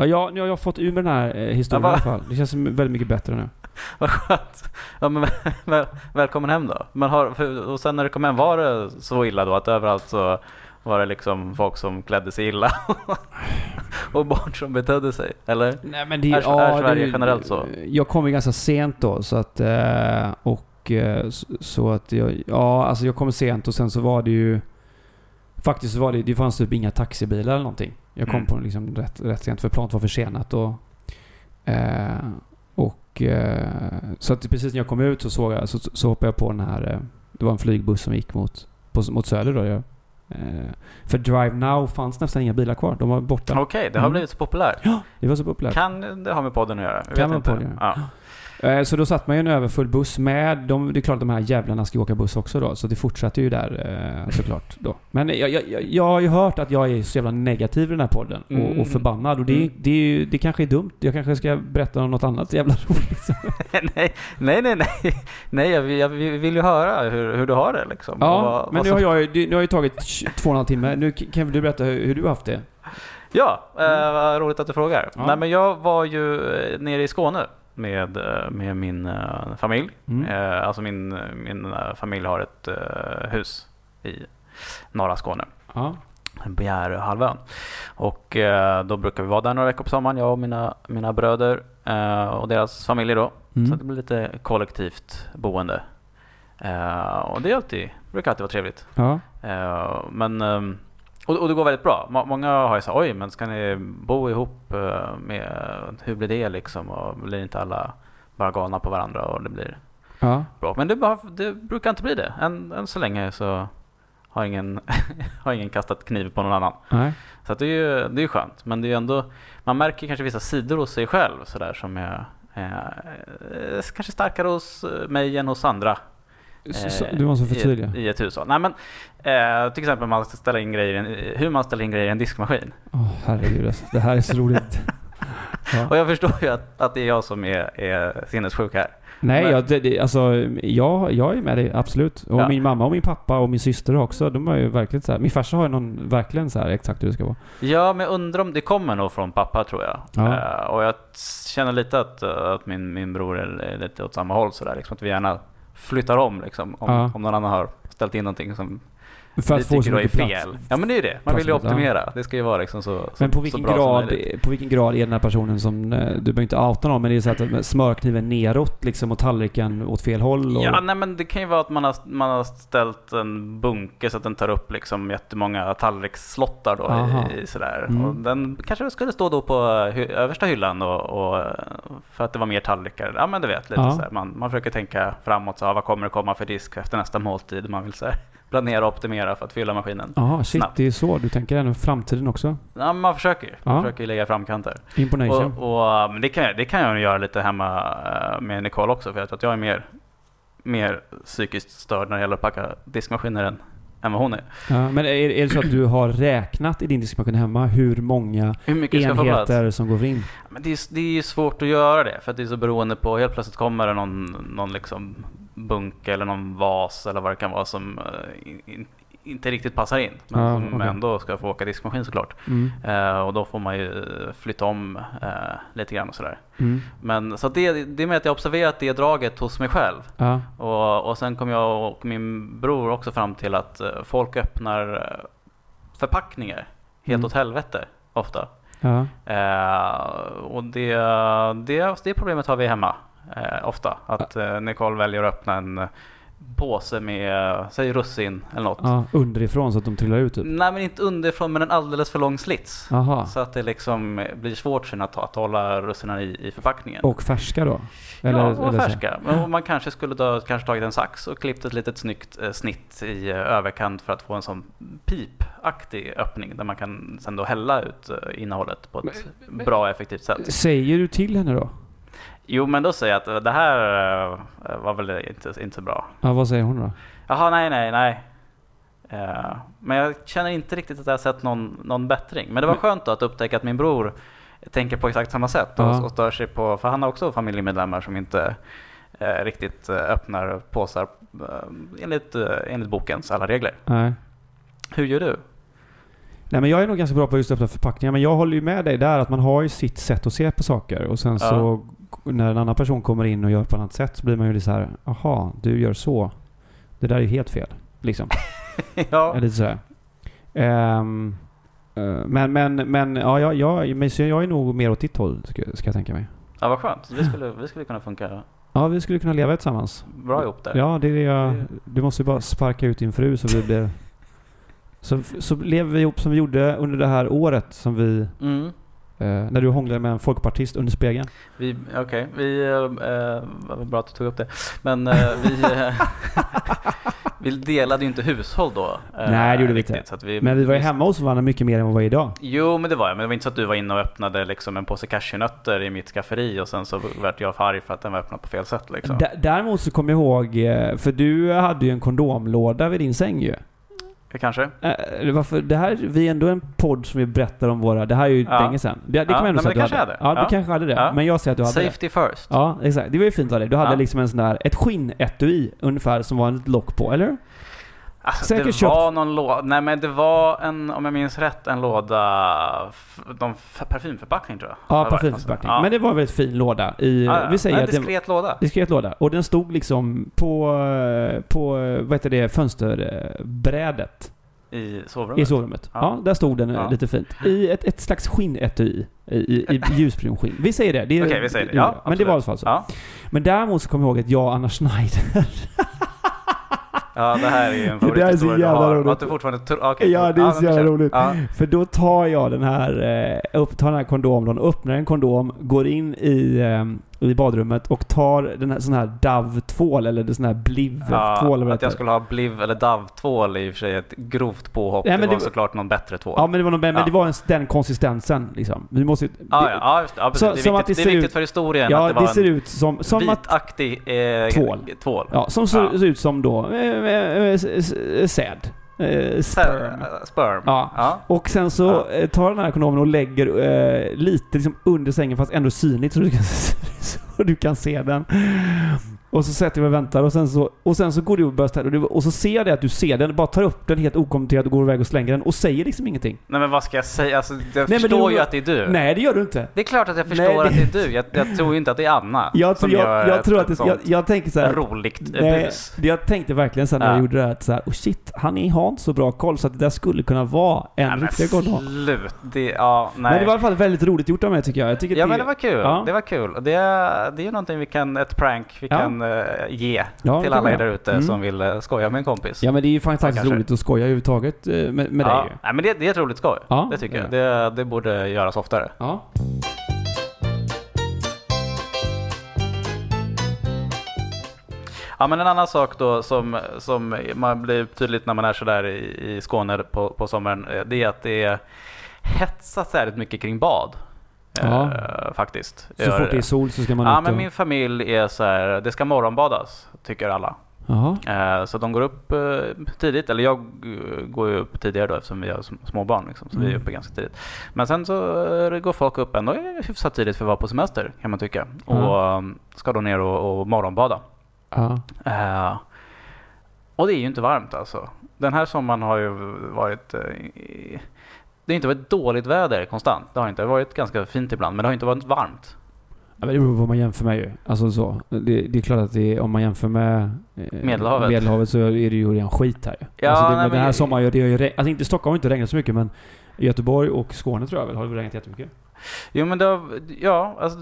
Ja, jag, nu har jag fått ur med den här eh, historien Ja, i alla fall. Det känns väldigt mycket bättre nu. <laughs> Vad skönt. Ja, men väl, välkommen hem då. Men har, och sen när du kom hem, var det så illa då att överallt så var det liksom folk som klädde sig illa <laughs> och barn som betedde sig? Eller? Nej, men det, Är- är Sverige det- generellt så? Jag kom ju ganska sent då så att... eh, Och eh, så- så att jag... Ja, alltså jag kom sent och sen så var det ju... Faktiskt var det, det fanns typ inga taxibilar eller någonting. Jag kom Mm. på liksom rätt, rätt sent för planet var försenat och... Eh, och... Eh, så att precis när jag kom ut så såg jag, så, så hoppade jag på den här... Eh, det var en flygbuss som gick mot, på, mot söder då. Jag, eh, för Drive Now fanns nästan inga bilar kvar. De var borta. Okej, det har Mm. blivit så populärt. Det var så populärt. Kan det ha med podden att göra? Jag Kan med podden att ja. Eh, Så då satt man ju en överfull buss med. De, det är klart att de här jävlarna ska åka buss också då. Så det fortsatte ju där eh, såklart då. Men jag, jag, jag, har ju hört att jag är så jävla negativ i den här podden. Och, Mm. och förbannad. Och det, Mm. det, ju, det kanske är dumt. Jag kanske ska berätta om något annat jävla <laughs> roligt. <laughs> nej, nej, nej, nej. nej jag, vill- jag vill ju höra hur, hur du har det liksom. Ja, vad- men vad nu har jag det- nu har jag ju tagit två och en halv timme. Nu kan du berätta hur, hur du har haft det? Ja, eh, vad roligt att du frågar. Mm. Ja. Nej, men jag var ju eh, nere i Skåne med, eh, med min eh, familj. Mm. Eh, alltså min, min familj har ett hus i norra Skåne. Ja. Bjärehalvön. Och då brukar vi vara där några veckor på sommaren, jag och mina, mina bröder och deras familjer då. Mm. Så det blir lite kollektivt boende. Och det är alltid, brukar alltid vara trevligt. Ja. Men, ehm, och, och det går väldigt bra. Må- Många har ju sagt oj men ska ni bo ihop eh, med, hur blir det liksom? Och blir inte alla bara galna på varandra och det blir Ja. bra? Men det, bara, det brukar inte bli det. Än, än så länge så har ingen, <laughs> har ingen kastat kniv på någon annan. Nej. Så det är ju det är skönt. Men det är ju ändå, man märker kanske vissa sidor hos sig själv sådär som är eh, kanske starkare hos mig än hos andra. Så, så, eh, du måste i förtydliga. I ett hushåll. Nej men eh, till exempel man ska ställa in grejer, i hur man ställer in grejer i en diskmaskin. Åh herregud alltså. Det här är så roligt. <laughs> Ja. Och jag förstår ju att, att det är jag som är, är sinnessjuk här. Nej, Men- jag, det, alltså, jag, jag är med dig, absolut. Och Ja. min mamma och min pappa och min syster också, de är ju verkligen så här. Min farsa har ju någon, verkligen så här exakt hur det ska vara. Ja, men jag undrar om det kommer nog från pappa tror jag. Ja. Eh, och jag känner lite att, eh, att min, min bror är lite åt samma håll sådär. Liksom, att vi gärna flyttar om liksom. Om, Ja. om någon annan har ställt in någonting som För vi att få så tycker då är mycket fel. plats. Ja men det är ju det. Man vill ju optimera. Det ska ju vara liksom så, så, Men på så vilken, som grad, på vilken grad är den här personen som, eh, du behöver inte outa någon, men det är så att smörkniven neråt liksom och tallriken åt fel håll? Och, Ja, nej men det kan ju vara att man har, man har ställt en bunke så att den tar upp liksom jättemånga tallriksslottar då Aha. i, sådär. Mm. Och den kanske skulle stå då på hy, översta hyllan och, och för att det var mer tallrikar. Ja men du vet, lite Ja. så här. Man, man försöker tänka framåt, så, ja, vad kommer det komma för disk efter nästa måltid? Man vill så här, planera och optimera för att fylla maskinen. Jaha, shit, Snabbt. det är så. Du tänker även framtiden också? Ja, man försöker. Man Ja. försöker lägga framkanter. Imponation. Och, och, men det, kan, jag- det kan jag göra lite hemma eh, med Nicole också, för jag tror att jag är mer, mer psykiskt störd när det gäller att packa diskmaskiner än, än vad hon är. Ja, men är, är det så att du har räknat i din diskmaskin hemma hur många Hur enheter som går in? Men det, är, det är svårt att göra det, för att det är så beroende på, helt plötsligt kommer det någon, någon liksom bunke eller någon vas eller vad det kan vara som eh, in, in, inte riktigt passar in. Men Ja, som okej. ändå ska få åka diskmaskin såklart. Mm. Eh, och då får man ju flytta om eh, lite grann och sådär. Mm. Men så det, det är med att jag observerat det draget hos mig själv. Ja. Och, och sen kom jag och min bror också fram till att eh, folk öppnar eh, förpackningar helt Mm. åt helvete ofta. Ja. Eh, och det, det, det problemet har vi hemma eh, ofta. Att eh, Nicole väljer att öppna en eh, påse med, eh, säg russin eller något. ja. Underifrån så att de trillar ut typ? Nej men inte underifrån men en alldeles för lång slits. Aha. Så att det liksom blir svårt sen att, att hålla russinen i, i förpackningen. Och färska då? ja, och färska. Men man kanske skulle då, kanske tagit en sax och klippt ett litet snyggt eh, snitt i eh, överkant för att få en sån pipaktig öppning där man kan sen då hälla ut eh, innehållet på ett bra och effektivt sätt. Säger du till henne då? Jo, men då säger jag att det här eh, var väl inte, inte så bra. Ja, vad säger hon då? Jaha, nej, nej, nej. Eh, men jag känner inte riktigt att jag har sett någon, någon bättring. Men det var skönt då att upptäcka att min bror tänker på exakt samma sätt och, Ja. och stör sig på, för han har också familjemedlemmar som inte eh, riktigt öppnar påsar eh, enligt, eh, enligt bokens alla regler. Nej. Hur gör du? Nej men jag är nog ganska bra på just öppna förpackningar. Men jag håller ju med dig där att man har ju sitt sätt att se på saker. Och sen så när en annan person kommer in och gör på ett annat sätt så blir man ju lite så här. Aha, du gör så. Det där är ju helt fel. Liksom. <laughs> ja. Lite. Ehm, eh, men, men, men ja, jag, jag, men så jag är nog mer åt ditt håll ska, ska jag tänka mig. ja, vad skönt. Vi skulle, vi skulle kunna funka Ja, vi skulle kunna leva tillsammans. bra ihop där. Ja, det är det jag... Du måste ju bara sparka ut din fru så vi blir... <laughs> Så, så lever vi ihop som vi gjorde under det här året som vi... Mm. Eh, när du hånglade med en folkpartist under spegeln. Vi, okej, vi, eh, bra att du tog upp det. Men eh, vi, eh, <laughs> vi delade ju inte hushåll då. eh, Nej, det gjorde vi riktigt, inte. Så att vi, Men vi var ju vi- hemma hos varandra mycket mer än vad vi var idag. Jo, men det var jag. Men det var inte så att du var inne och öppnade liksom en påse cashewnötter i mitt skafferi och sen så vart jag för arg för att den var öppnad på fel sätt liksom. D- däremot så kommer jag ihåg, eh, för du hade ju en kondomlåda vid din säng ju. Kanske? Eller varför, det här, vi är ändå en podd som vi berättar om våra, det här är ju Ja. länge sedan. Det, det Ja, kan man ändå säga att det du hade. hade. Ja, du Ja. kanske hade det. Ja. Men jag säger att du hade det. Safety first. Ja, exakt. Det var ju fint av dig. Du hade liksom en sån där, ett skinnetui ungefär som var ett lock på, eller? Alltså, Säkert det köpt- var någon låda, nej men det var en, om jag minns rätt, en låda, f- parfymförpackning tror jag. Ja, Det det. parfymförpackning. Ja. Men det var en väldigt fin låda. I, Ja, ja. Vi säger en det diskret låda. diskret låda. Och den stod liksom på, på vad heter det, fönsterbrädet I sovrummet. i sovrummet. Ja. Ja. där stod den eh, Ja. lite fint. I ett, ett slags skinnetui. I, i, i <laughs> ljusbrun skinn. Vi säger det. det Okej, vi säger det. Ja, Men det var i alla fall så. Men däremot så kommer jag ihåg att jag och Anna Schneider <laughs> ja, det här är ju en Det där är så jävla roligt. Att du fortfarande okej, Ja, det är så jävla roligt. Ja. För då tar jag den här, eh, upp, tar den här kondomen, öppnar en kondom, går in i, eh, i badrummet och tar den här sån här Dove-tvål eller det sån här Bliv-tvål Ja, det att jag skulle ha Bliv eller Dove-tvål är i och för sig ett grovt påhopp. Nej, men det var det- såklart någon bättre tvål. Ja men det var, nog, men Ja. det var en, den konsistensen liksom. Vi måste ja, det- ja, ja, just det. Ja, precis. Så- det är som att viktigt, det det är viktigt för historien Ja, att det det, var ser en ut som, som vitaktig eh, Tvål. tvål. Ja, som ser, Ja. ser ut som då eh, eh, eh, säd. Eh, sperm. Sperm. Sperm. Ja. ja. Och sen så Ja. eh, tar den här kondomen och lägger eh, lite liksom under sängen fast ändå synligt så du kan, <laughs> så du kan se den. Och så sätter vi och väntar och sen så, och sen så går du och börjar städa och, och så ser jag det att du ser den, bara tar upp den helt okommenterat och går iväg och slänger den och säger liksom ingenting. Nej men vad ska jag säga? Alltså, jag men förstår det- ju att det är du. Nej det gör du inte. Det är klart att jag förstår Nej, det- att det är du. Jag, jag tror ju inte att det är Anna <laughs> Jag, som tror, gör jag, jag ett, tror att det, jag, jag tänker så här, roligt Nej, bus. jag tänkte verkligen sen när jag Ja. gjorde det här att så här, oh shit, han är- har inte så bra koll så att det där skulle kunna vara en Nej, men riktig kondom. slut. Det, ja, nej. Men det var i alla fall väldigt roligt gjort av mig tycker jag. jag tycker Ja att men det var kul. Ja. Det var kul. Det, är- det är ju någonting vi kan, ett prank vi Ja. kan eh, ge Ja, till alla er där ute Mm. som vill eh, skoja med en kompis. Ja men det är ju faktiskt kanske. roligt att skoja överhuvudtaget eh, med, med ja. dig ju. Nej, men det, det är ett roligt skoj. Ja, det tycker jag. Det, det borde göras oftare. Ja. Ja men en annan sak då som, som man blir tydligt när man är sådär i, i Skåne på, på sommaren. Det är att det är hetsat väldigt mycket kring bad. Ja. Eh, faktiskt. Så fort det är sol så ska man Ja ut men och... min familj är så här, det ska morgonbadas, tycker alla. Eh, Så de går upp eh, tidigt, eller jag går ju upp tidigare då eftersom vi har sm- småbarn liksom, så vi är Mm. uppe ganska tidigt. Men sen så eh, går folk upp ändå hyfsat tidigt för att vara på semester kan man tycka. Ja. Och eh, ska då ner och, och morgonbada. Eh, och det är ju inte varmt alltså. Den här sommaren har ju varit... det har inte varit dåligt väder konstant. Det har inte varit ganska fint ibland, men det har inte varit varmt. Ja, men det beror på vad man jämför med ju. Alltså så. Det, det är klart att det om man jämför med eh, Medelhavet. Medelhavet så är det ju redan skit här ju. Ja, alltså det, nej, men den men- här sommaren, har det har ju re- alltså inte Stockholm har inte regnat så mycket men Göteborg och Skåne tror jag väl har det regnat jättemycket. Jo men det har, ja, alltså,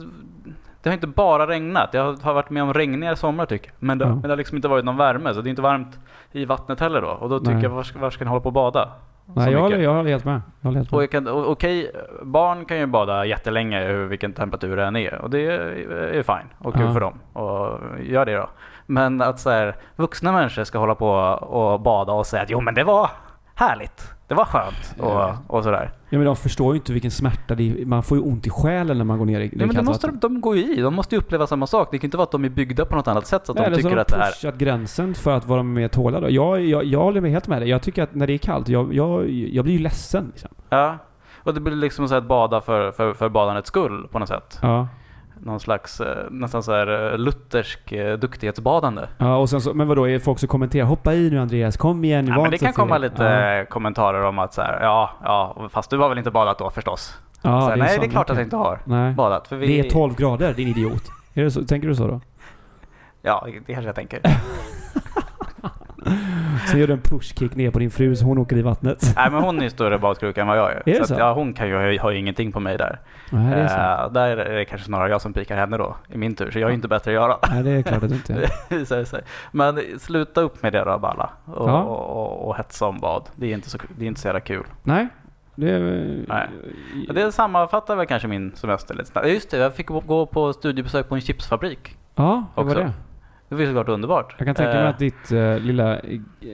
det har inte bara regnat. Jag har, varit med om regnigare sommar tycker jag. Men det, Ja. men det har liksom inte varit någon värme, så det är inte varmt i vattnet heller då. Och då tycker Nej. jag, var ska, var ska ni hålla på och bada? Nej, jag håller, jag håller helt med. Jag håller helt Och med. jag kan, och, okej, barn kan ju bada jättelänge vilken temperatur det än är. Och det är, är fine och kul Ja. för dem. Och gör det då. Men att så här, vuxna människor ska hålla på och bada och säga att jo men det var härligt. Det var skönt och, och sådär. Ja men de förstår ju inte vilken smärta det är. Man får ju ont i själen när man går ner i Nej, men kallt måste, de, de går ju i, de måste ju uppleva samma sak. Det kan inte vara att de är byggda på något annat sätt så att Nej, de eller så tycker har att de det är... pushat gränsen för att vara mer tåliga då. Jag, jag, jag håller med helt med dig. Jag tycker att när det är kallt, jag, jag, jag blir ju ledsen liksom. Ja. Och det blir liksom så här att bada för, för, för badandets skull på något sätt. Ja. Någon slags eh, nästan så här eh, luthersk eh, duktighetsbadande. Ja, och sen så, men vadå, är det folk som kommenterar Hoppa i nu Andreas, kom igen, Ja, men det kan komma feg." lite Ja, kommentarer om att så här, ja, ja, fast du har väl inte badat då förstås? ja, så här, nej, så det är klart att mycket. jag inte har Nej. badat. För vi, Det är 12 grader, din idiot. Är det så, tänker du så då? Ja, det kanske jag tänker. <laughs> Sen gör du en pushkick ner på din fru så hon åker i vattnet. <laughs> nej, men hon är större badkruka än vad jag är. det så så? Att, ja, hon kan ju, har ju ingenting på mig där. Nej, det är. Eh, där är det kanske snarare jag som pikar henne då, i min tur. Så jag ju inte bättre att göra. <laughs> Nej, det är klart att du inte är. <laughs> Men sluta upp med det då Balla. Och, Ja. och, och, och hetsa om bad. Det är inte så, det är inte så jävla kul. Nej. Det är... Nej. Det sammanfattar väl kanske min semester lite snabbt. Just det, jag fick gå på studiebesök på en chipsfabrik. Ja, hur var Också. det? Det var såklart underbart. Jag kan tänka mig Eh, att ditt uh, lilla eh,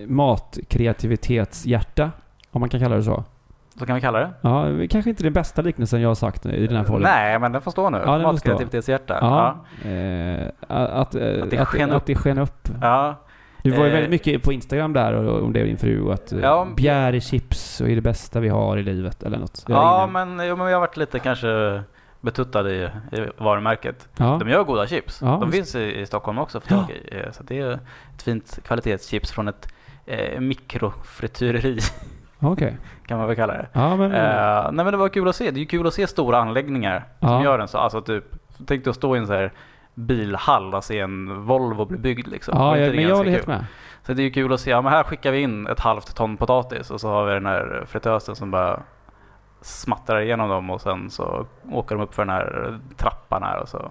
matkreativitetshjärta, om man kan kalla det så. Så kan vi kalla det? Ja, kanske inte den bästa liknelsen jag har sagt i den här podden. Nej, men den får stå nu. Ja. Matkreativitetshjärta. Ja. Ja. Eh, att, eh, Att det att, sken att, upp. det sken upp. ja. Du var ju Eh, väldigt mycket på Instagram där och, om det och din fru att Ja, bjär i chips och är det bästa vi har i livet eller något. Jag Ja, men, jo, men jag har varit lite kanske betuttad i, i varumärket. ja. De gör goda chips. Ja. De finns i, i Stockholm också för tag i. Eh, Så det är ett fint kvalitetschips från ett eh, mikrofrityreri <laughs> Okej. kan man väl kalla det. Ja, men... Eh, nej men det var kul att se. Det är ju kul att se stora anläggningar som gör en så. Alltså typ, tänk dig att stå i en så här bilhall och se en Volvo bli byggd liksom. Ja, jag, men jag håller helt med. Så det är ju kul att se, ja men här skickar vi in ett halvt ton potatis och så har vi den här fritösen som bara smattrar igenom dem och sen så åker de upp för den här trappan här och så,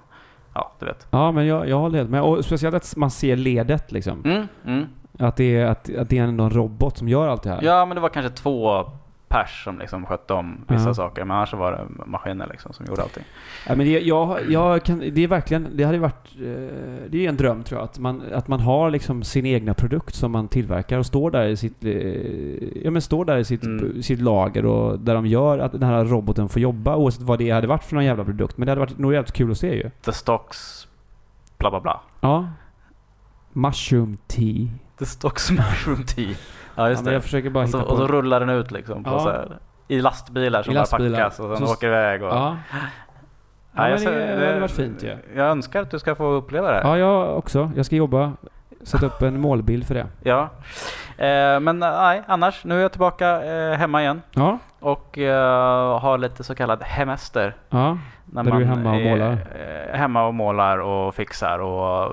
ja du vet. Ja, men jag, jag håller helt med. Och speciellt att man ser ledet liksom. Mm, mm. Att, det är, att, att det är ändå en robot som gör allt det här. Ja men det var kanske två pers som liksom skötte om vissa Ja. saker men annars så var det maskiner liksom som gjorde allting. Ja, men det, jag, jag kan, det är verkligen, det hade varit, eh, det är en dröm tror jag, att man, att man har liksom sin egna produkt som man tillverkar och står där i sitt, eh, ja men står där i sitt, Mm. sitt lager och där de gör att den här roboten får jobba oavsett vad det hade varit för någon jävla produkt. Men det hade varit nog jävligt kul att se ju. The stocks bla bla bla. Ja. Mushroom tea. The stocks <laughs> mushroom tea. Ja Ja, just men det. jag försöker bara Och så, hitta och så rullar den ut liksom på Ja. så här, i lastbilar som I bara lastbilar. packas och sen Så- åker iväg. Och, Ja. Ja, men ser- det, det hade varit fint ju. Ja. Jag önskar att du ska få uppleva det. ja, jag också. Jag ska jobba. Sätta upp en målbild för det. Ja. Eh, men nej, annars. Nu är jag tillbaka eh, hemma igen. Ja. Och eh, har lite så kallad hemester. Ja. När Där du är hemma och är, målar. eh, hemma och målar och fixar och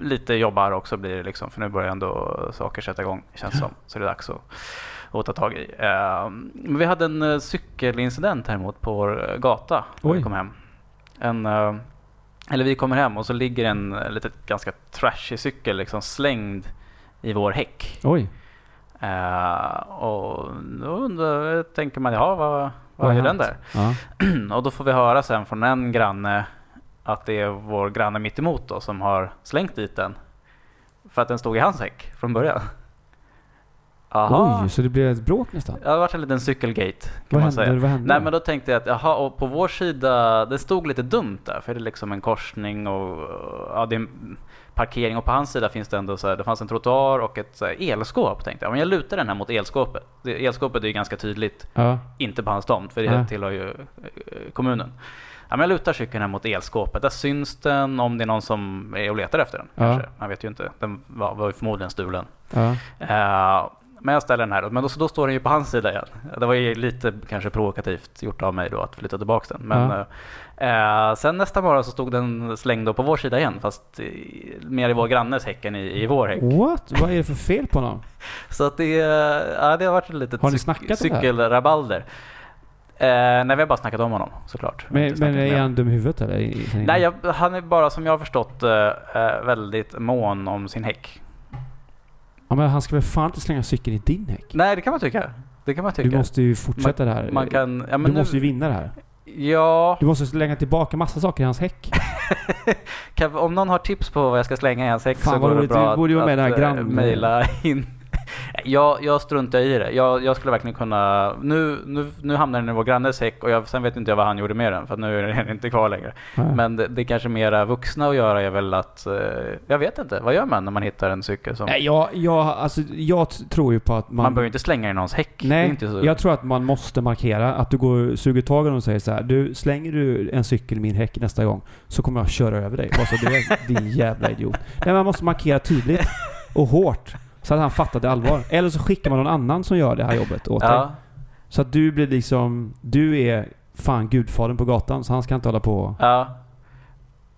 lite jobbar också blir det liksom. För nu börjar ändå saker sätta igång känns som. Så det är dags att, att ta tag i. Eh, men vi hade en eh, cykelincident häremot på vår gata när vi kom hem. En, eh, eller vi kommer hem och så ligger en eh, lite ganska trashig cykel liksom slängd i vår häck. Oj. Eh, och då undrar, tänker man, ja vad, vad, Vad är den där? Ja. <clears throat> och då får vi höra sen från en granne att det är vår granne mitt emot då som har slängt dit den. För att den stod i hans häck från början. Aha. Oj, så det blev ett bråk nästan? Ja, det varit en liten cykelgate kan Vad man hände? säga. Vad hände? Nej men då tänkte jag att jaha, och på vår sida, det stod lite dumt där för det är liksom en korsning och ja, det är en parkering och på hans sida finns det ändå så här, det fanns en trottoar och ett här, elskåp tänkte jag. Men jag lutar den här mot elskåpet. Elskåpet är ju ganska tydligt Ja. inte på hans tomt för det Nej. tillhör ju eh, kommunen. Ja, men jag lutar cykeln här mot elskåpet. Där syns den om det är någon som är och letar efter den. Ja. Man vet ju inte. Den var, var ju förmodligen stulen. Ja. Eh, men jag ställer den här. Men då, så då står den ju på hans sida igen. Det var ju lite kanske provokativt gjort av mig då att flytta tillbaka den. Men Ja. eh, sen nästa morgon så stod den slängd på vår sida igen. Fast i, mer i vår grannes häck än i, i vår häck. What? Vad är det för fel på honom? <laughs> Så att det, ja, det har varit ett litet Har ni cykelrabalder. Eh, nej, vi har bara snackat om honom såklart. Men, men är han dum i huvudet eller? Nej, jag, han är bara som jag har förstått eh, eh, väldigt mån om sin häck. Ja, men han ska väl fan inte slänga cykeln i din häck? Nej, det kan man tycka. Det kan man tycka. Du måste ju fortsätta det här. man kan, ja, du måste ju nu, vinna det här. Ja, Du måste slänga tillbaka massa saker i hans häck. <laughs> kan, om någon har tips på vad jag ska slänga i hans häck Fan, så går det bra Du borde det här att, eh, grann- mejla in. Jag, jag struntar i det. Jag, jag skulle verkligen kunna... Nu, nu, nu hamnar den i vår grannes häck och jag, sen vet inte jag vad han gjorde med den för att nu är den <laughs> inte kvar längre. Nej. Men det, det kanske mera vuxna att göra är väl att... Eh, jag vet inte. Vad gör man när man hittar en cykel som... Nej, jag, jag, alltså, jag tror ju på att man... man behöver ju inte slänga i någons häck. Nej, så... jag tror att man måste markera att du går suger tag i och säger så här. Du, slänger du en cykel i min häck nästa gång så kommer jag köra över dig. Bara så du är <laughs> din jävla idiot. Nej, man måste markera tydligt och hårt. Så att han fattar det allvar. Eller så skickar man någon annan som gör det här jobbet åt dig. Ja, Så att du blir liksom... Du är fan gudfadern på gatan så han ska inte hålla på... ja.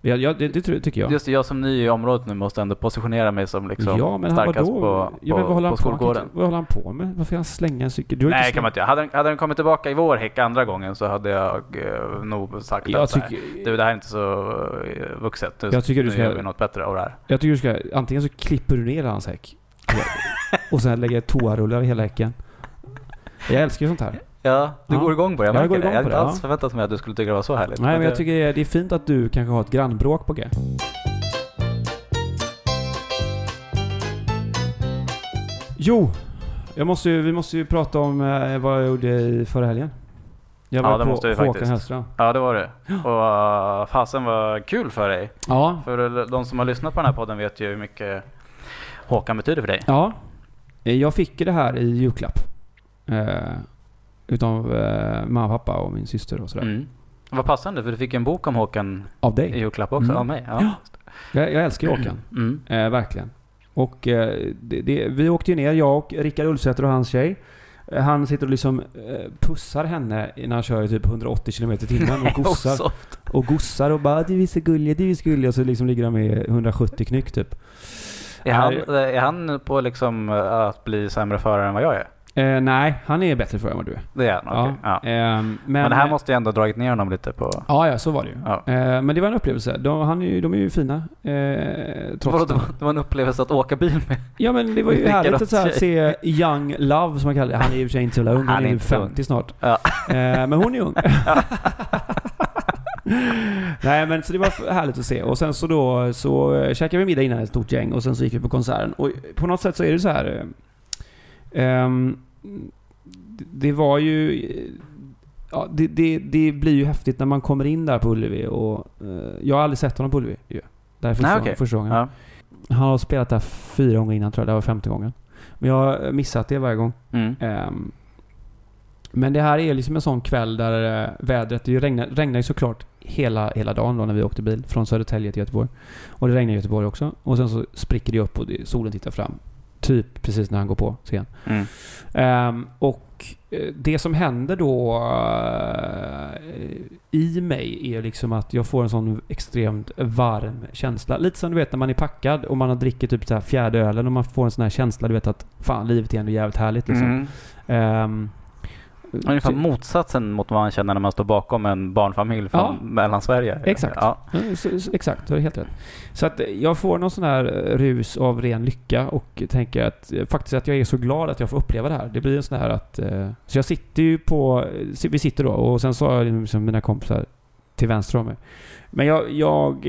Ja, ja det, det tycker jag. Just det, jag som ny i området nu måste ändå positionera mig som liksom ja, men han, starkast vadå? på, ja, men vad håller på, han på på? Han skolgården. inte- Vad håller han på med? Varför han slänga en cykel? Du Nej, inte kan man inte. Hade hade den kommit tillbaka i vår häck andra gången så hade jag eh, nog sagt Jag att här, tycker- du, det här är inte så eh, vuxet. Nu, Jag tycker du nu ska- gör vi något bättre av det här. Jag tycker du ska... Antingen så klipper du ner hans häck. Och sen lägger toarullar i hela häcken. Jag älskar ju sånt här. Ja, du Ja. går igång på det. Jag Jag går det. igång Jag på hade det, inte alls ja. förväntat mig att du skulle tycka det var så härligt. Nej, men det- jag tycker det är fint att du kanske har ett grannbråk på G. Jo, jag måste ju, vi måste ju prata om eh, vad jag gjorde i förra helgen. Jag Ja, var det på måste vi Håkan faktiskt. Hellström. Ja, det var det. Och uh, fasen var kul för dig. Ja, För de som har lyssnat på den här podden vet ju hur mycket Håkan betyder för dig. ja. Eh, Jag fick det här i julklapp. Eh, utav eh, mamma, pappa och min syster och sådär. Mm. Vad passande, för du fick en bok om Håkan Av i dig. julklapp också, Mm. av mig. Ja. Ja. Jag, jag älskar Håkan. Mm. Eh, verkligen. Och eh, det, det, vi åkte ju ner, jag och Rickard Ullsäter och hans tjej. Eh, Han sitter och liksom pussar henne när han kör i typ 180 km i timmen och <laughs> gossar. och gossar och bara 'Du är så gullig, du är så gullig' och så liksom ligger de med 170 knyck typ. Är han, Här- är han på liksom uh, att bli sämre förare än vad jag är? Eh, nej, han är bättre för än vad du är. Det är han? okej. Ja. Ehm, men, Men, det här måste ju ändå dragit ner honom lite på... Ja, ja, så var det ju. Ja. Eh, men det var en upplevelse. De, han är ju, de är ju fina. Eh, trots Vadå, det. var, det var en upplevelse att åka bil med? Ja men det var ju <laughs> härligt att tjej. se Young Love som man kallar det. Han är i och för sig inte så ung. Han, Han är är ju inte så ung. 50 snart. Ja. Eh, men hon är ung. <laughs> <laughs> Nej men så det var härligt att se. Och sen så då så eh, käkade vi middag innan ett stort gäng och sen så gick vi på konserten. Och på något sätt så är det så här. ehm, det- var ju... Ja, det, det, det blir ju häftigt när man kommer in där på Ullevi och... eh, jag har aldrig sett honom på Ullevi ju. Det här är första, gången- okej. första gången. Ja. Han har spelat där fyra gånger innan tror jag. Det var femte gången. Men jag har missat det varje gång. Mm. Ehm, men det här är liksom en sån kväll där eh, vädret, det regnar, regnar ju såklart hela, hela dagen då när vi åkte bil från Södertälje till Göteborg. Och det regnar i Göteborg också. Och sen så spricker det upp och solen tittar fram. Typ precis när han går på scen. Mm. Ehm, och eh, det som händer då eh, i mig är liksom att jag får en sån extremt varm känsla. Lite som du vet när man är packad och man har drickit typ så här fjärde ölen och man får en sån här känsla du vet att fan livet är ändå jävligt härligt liksom. Mm. Ehm, Ungefär motsatsen mot vad man känner när man står bakom en barnfamilj från Ja. Mellansverige. Exakt. Ja. Exakt, du har helt rätt. Så att jag får någon sån här eh, rus av ren lycka och tänker att eh, faktiskt att jag är så glad att jag får uppleva det här. Det blir en sån här att... eh, Så jag sitter ju på... Vi sitter då och sen har jag liksom mina kompisar till vänster om mig. Men jag, jag,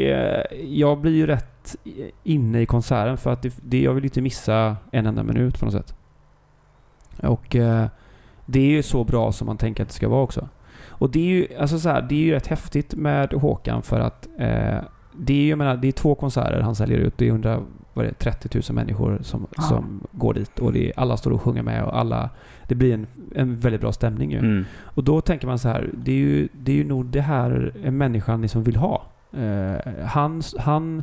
jag blir ju rätt inne i konserten för att det, jag vill inte missa en enda minut på något sätt. Och det är ju så bra som man tänker att det ska vara också. Och det är ju, alltså så här, det är ju rätt häftigt med Håkan för att eh, det är ju, menar, det är två konserter han säljer ut. Det är 100, vad är det, 30 000 människor som, Ja. som går dit. Och det alla står och sjunger med och alla... Det blir en, en väldigt bra stämning ju. Mm. Och då tänker man så här, det är ju, det är ju nog det här människan liksom vill ha. Eh, han, han,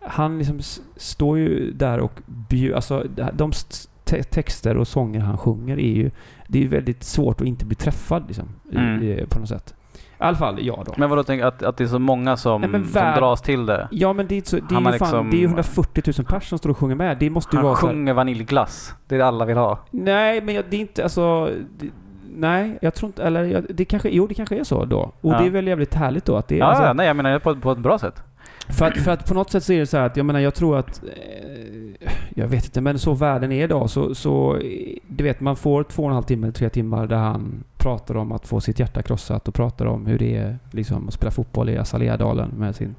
han liksom står ju där och bjud, alltså de te- texter och sånger han sjunger är ju, det är ju väldigt svårt att inte bli träffad liksom, Mm. i, på något sätt. I alla fall jag då. Men vadå, tänk att, att det är så många som, Nej, som dras till det? Ja men det är, så, det är ju fan, liksom- det är ju 140 000 personer som står och sjunger med. Det måste ju Han vara så här, sjunger vaniljglass. Det är det alla vill ha. Nej, men jag, det är inte, alltså... Det, nej, jag tror inte, eller det kanske, jo det kanske är så då. Och Ja. det är väl jävligt härligt då att det är, Ja, alltså, nej jag menar på, på ett bra sätt. För att, för att på något sätt så är det så här att, jag menar jag tror att... Eh, jag vet inte, men så världen är idag så, så... Eh, du vet, man får två och en halv timme, tre timmar där han pratar om att få sitt hjärta krossat och pratar om hur det är liksom att spela fotboll i Azaleadalen med sin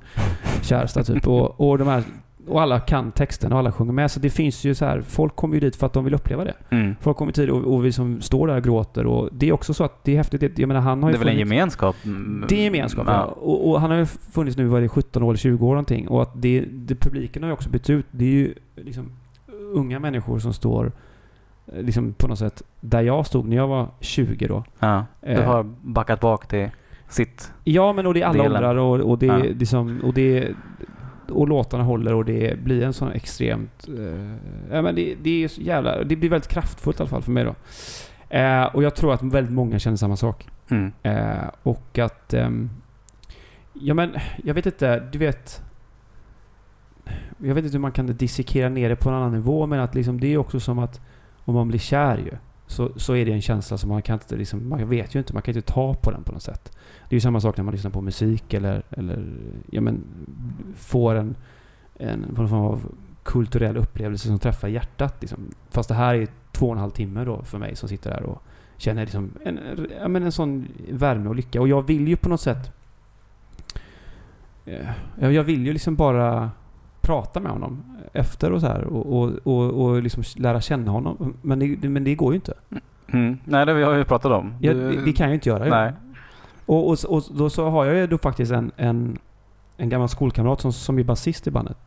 kärsta typ. Och, och de här och alla kan texten och alla sjunger med. Så det finns ju så här, folk kommer ju dit för att de vill uppleva det. Mm. Folk kommer dit och, och vi som står där och gråter och det är också så att det är häftigt. Det- Jag menar han har Det är väl en gemenskap? Det är gemenskap, ja. Och, och han har ju funnits nu, vad är det, 17 år eller 20 år någonting. Och att det, det, publiken har ju också bytt ut. Det är ju liksom unga människor som står eh, liksom på något sätt där jag stod när jag var 20 då. Ja. Du Eh, har backat bak till sitt. Ja, men och det är alla Delen. åldrar och, och det Ja. liksom, och det och låtarna håller och det blir en sån extremt... Eh, ja, men det, det är så jävla... Det blir väldigt kraftfullt i alla fall för mig då. Eh, och jag tror att väldigt många känner samma sak. Mm. Eh, och att... ehm, ja men, jag vet inte, du vet... Jag vet inte hur man kan dissekera ner det på en annan nivå, men att liksom, det är också som att om man blir kär ju, så, så är det en känsla som man kan inte liksom, man vet ju inte, man kan inte ta på den på något sätt. Det är ju samma sak när man lyssnar på musik eller, eller ja men, får en, en någon form av kulturell upplevelse som träffar hjärtat. Liksom. Fast det här är två och en halv timme då för mig som sitter där och känner liksom en, ja, men en sån värme och lycka. Och jag vill ju på något sätt... Eh, jag vill ju liksom bara prata med honom efter och så här och, och, och, och liksom lära känna honom. Men det, men det går ju inte. Mm. Nej, det har vi pratat om. Du- det, det kan jag ju inte göra. Nej. Och, och, och då så har jag ju då faktiskt en, en, en gammal skolkamrat som, som är basist i bandet.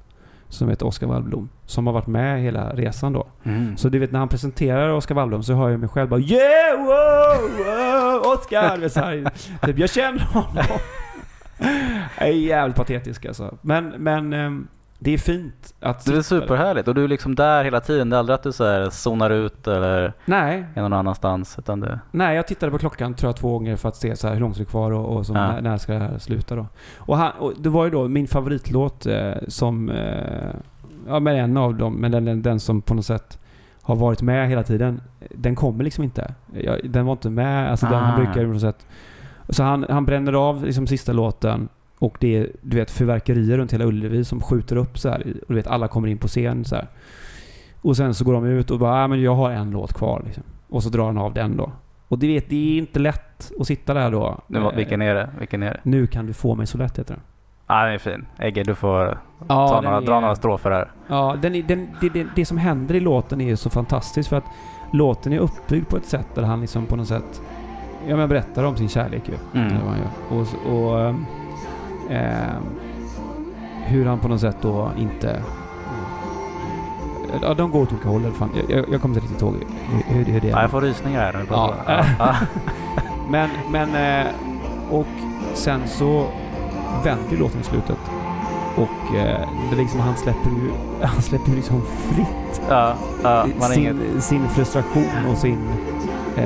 Som heter Oskar Wallblom. Som har varit med hela resan då. Mm. Så du vet när han presenterar Oskar Wallblom så hör jag mig själv bara Yeah! Wow! wow Oskar! Typ, jag känner honom. <laughs> Jag är jävligt patetisk alltså. Men, men ehm, det är fint att Det är superhärligt och du är liksom där hela tiden. Det är aldrig att du så här zonar ut eller Nej, är någon annanstans. Utan det, nej, jag tittade på klockan tror jag två gånger för att se så här, hur långt det är kvar och, och så, Ja. när, när ska det här sluta då. Och, han, och det var ju då min favoritlåt eh, som... Eh, ja, men en av dem, men den, den, den som på något sätt har varit med hela tiden. Den kommer liksom inte. Jag, den var inte med. Alltså den, han Ah. brukar på något sätt... Så han, han bränner av liksom sista låten och det är du vet fyrverkerier runt hela Ullevi som skjuter upp så här. Och du vet alla kommer in på scen så här. Och sen så går de ut och bara ah, men jag har en låt kvar liksom. Och så drar han av den då. Och du vet, det är inte lätt att sitta där då. nu, var- Eh, vilken är det? Vilken är det? Nu kan du få mig så lätt heter den. Ja, den är fin. Egge, du får Ja, ta några, är- dra några strofer här. Ja, den, är- den, det, det, det som händer i låten är ju så fantastiskt för att låten är uppbyggd på ett sätt där han liksom på något sätt Ja men berättar om sin kärlek ju. Mm. Och, och ehm, hur han på något sätt då inte... Ja, de går åt olika håll i alla fall. Jag, jag, jag kommer inte riktigt ihåg hur, hur, hur det är. Ja, jag får rysningar här pratar. <laughs> Ja. Ja. Men, men... eh, Och sen så vänder ju låten i slutet. Och eh, det liksom, han släpper ju... <laughs> Han släpper liksom fritt Ja, ja, sin, inget... sin frustration och sin... Eh,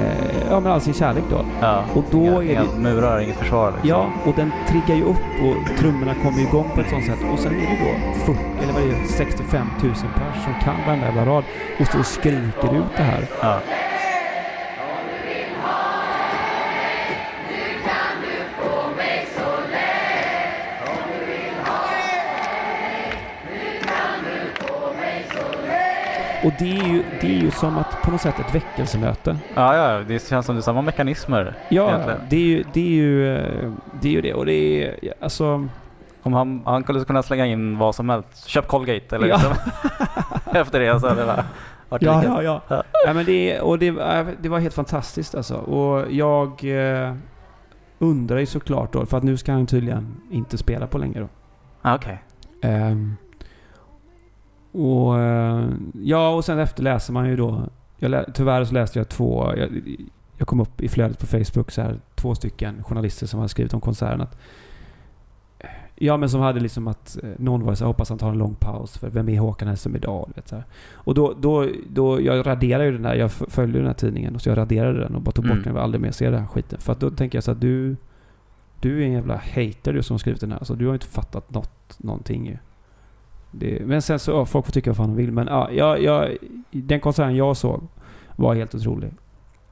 ja men all sin kärlek då. Ja, Och då inga, är det... inga murar, inget försvar liksom. Ja, och den triggar ju upp och trummorna kommer igång på ett sånt sätt. Och sen är det då 40, eller vad är det, 65 000 pers som kan varenda jävla rad och står och skriker ut det här. Ja. Och det är ju, det är ju som att på något sätt ett väckelsemöte. Ja, ja, det känns som det är samma mekanismer. Ja, egentligen. det är ju det. Är ju, eh, det, är ju det. Och det är alltså... Om han, han skulle kunna slänga in vad som helst. Köp Colgate eller Ja. liksom. <laughs> Efter det så hade det varit Ja, ja, ja. Ja. ja men det, och det, äh, det var helt fantastiskt alltså. Och jag eh, undrar ju såklart då, för att nu ska han tydligen inte spela på längre då. Ah, Okej. Ehm, och eh, ja, och sen efter läser man ju då. Jag tyvärr så läste jag två, jag, jag kom upp i flödet på Facebook så här, två stycken journalister som hade skrivit om konserten att Ja men som hade liksom att eh, någon var så här, hoppas han tar en lång paus för vem är Håkan Hellström idag? Vet, så här. Och då, då, då, jag raderade ju den där, jag följde den här tidningen och så jag raderade den och bara tog bort Mm. den och vill aldrig mer se den här skiten. För att då tänker jag så att du, du är en jävla hater du som har skrivit den här. Alltså du har inte fattat något, någonting ju. Det, men sen så, ja, folk får tycka vad fan de vill. Men ja, jag, jag, den konserten jag såg var helt otrolig.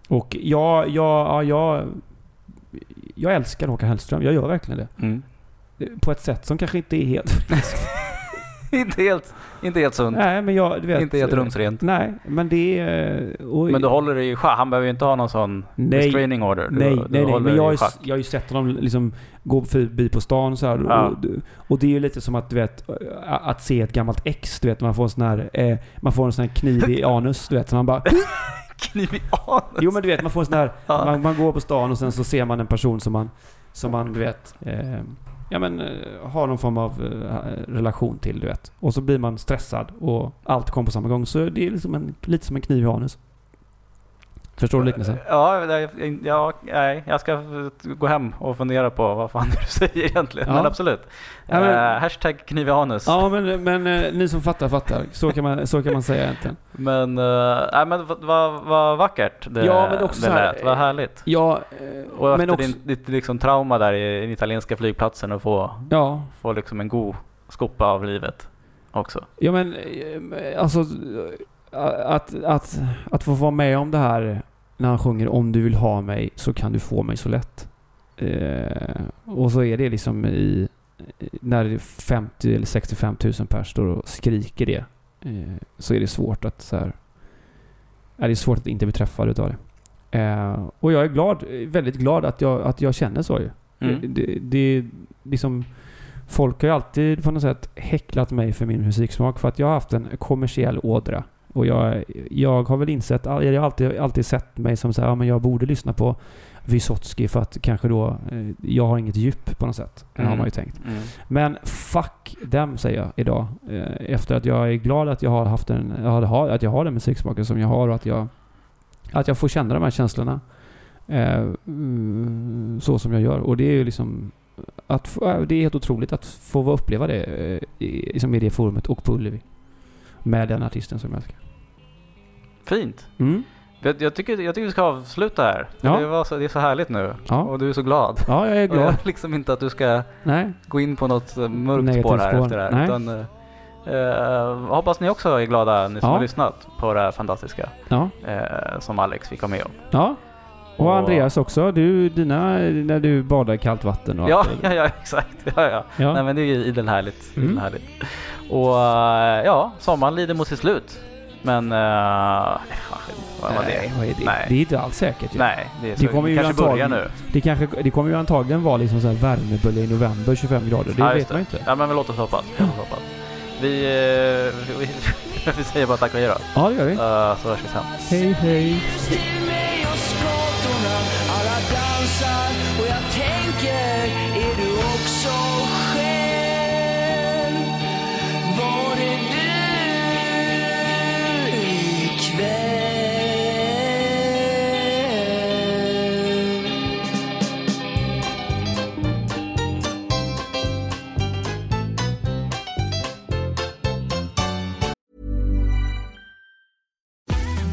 Och jag, jag, ja, jag, jag älskar Håkan Hellström. Jag gör verkligen det. Mm. På ett sätt som kanske inte är helt <laughs> friskt. <laughs> inte, helt, inte helt sunt. Nej, men jag, vet. Inte helt rumsrent. Nej, men det är... och- Men du håller dig i schack. Han behöver ju inte ha någon sån Nej. restraining order. Du, Nej, du nej, nej. Men jag schack. jag har ju sett honom liksom gå förbi på stan så här. Ja. Och, och det är ju lite som att, du vet, att se ett gammalt ex. Du vet, man får en sån här, eh, man får en sån här kniv i <laughs> anus. Du vet, så man bara... <laughs> Kniv i anus. Jo men du vet, man får en sån här... Ja. Man, man går på stan och sen så ser man en person som man, som man du vet, eh, ja men eh, ha har någon form av eh, relation till, du vet. Och så blir man stressad och allt kommer på samma gång. Så det är liksom en, lite som en kniv i anus. Förstår du liknelsen? Ja, ja, nej, jag ska gå hem och fundera på vad fan <laughs> du säger egentligen. Ja. Men absolut. Ja, men- Eh, hashtag kniv i anus. Ja men, men eh, ni som fattar fattar. Så kan man, så kan man säga egentligen. <laughs> Men, uh, nej, men vad vad- vad vackert det, Ja, men också det så här, lät. Vad härligt. Ja, eh, Och efter men också... din, ditt liksom trauma där i den italienska flygplatsen och få, Ja, få liksom en god skopa av livet också. Ja men alltså att, att, att få vara med om det här när han sjunger om du vill ha mig så kan du få mig så lätt. Eh, och så är det liksom i när 50 eller 65 000 pers står och skriker det eh, så är det svårt att så här, är det svårt att inte bli träffad utav det. Eh, och jag är glad, väldigt glad att jag, att jag känner så ju. Mm. Det, det, liksom, folk har ju alltid på något sätt häcklat mig för min musiksmak för att jag har haft en kommersiell ådra. Och jag, jag har väl insett, jag har alltid, alltid sett mig som så här, ja, men jag borde lyssna på Vysotsky för att kanske då, eh, jag har inget djup på något sätt. Det har Mm. man ju tänkt. Mm. Men fuck dem säger jag idag. Eh, Efter att jag är glad att jag har haft en, att jag har den musiksmaken som jag har och att jag, att jag får känna de här känslorna. Eh, mm, så som jag gör. Och det är ju liksom att, få- det är helt otroligt att få uppleva det i, liksom i det forumet och på Ullevi. Med den artisten som jag älskar. Fint. Mm. Jag, jag, tycker, jag tycker vi ska avsluta här. Ja. Det, så, det är så härligt nu. Ja. Och du är så glad. Ja, jag är Och jag glad. vill liksom inte att du ska Nej. gå in på något eh, mörkt Negativt spår här spår. efter det här. Nej. Utan, eh, hoppas ni också är glada, ni som Ja. har lyssnat på det här fantastiska Ja. eh, som Alex fick vara med om. Ja. Och Och- Andreas också. Du, dina, när du badar i kallt vatten och Ja, <laughs> ja, ja, exakt. Ja, ja. Ja. Nej men det är ju idel härligt. Mm. idel härligt. Och eh, ja, sommaren lider mot sitt slut. Men... Uh, nej, fan, vad var det? Nej, det? Nej. Det är inte alls säkert ju. Nej, det, är Det kommer ju kanske börjar nu. Det, kanske, det kommer ju antagligen vara liksom så här värmebölja i november, 25 grader. Det Ja, vet just man ju inte. Ja men låt oss hoppas. Låt oss hoppas. Vi, eh, <laughs> vi, vi säger bara tack och hej då. Ja, det gör vi. Eh, så hörs vi sen. Hej, hej.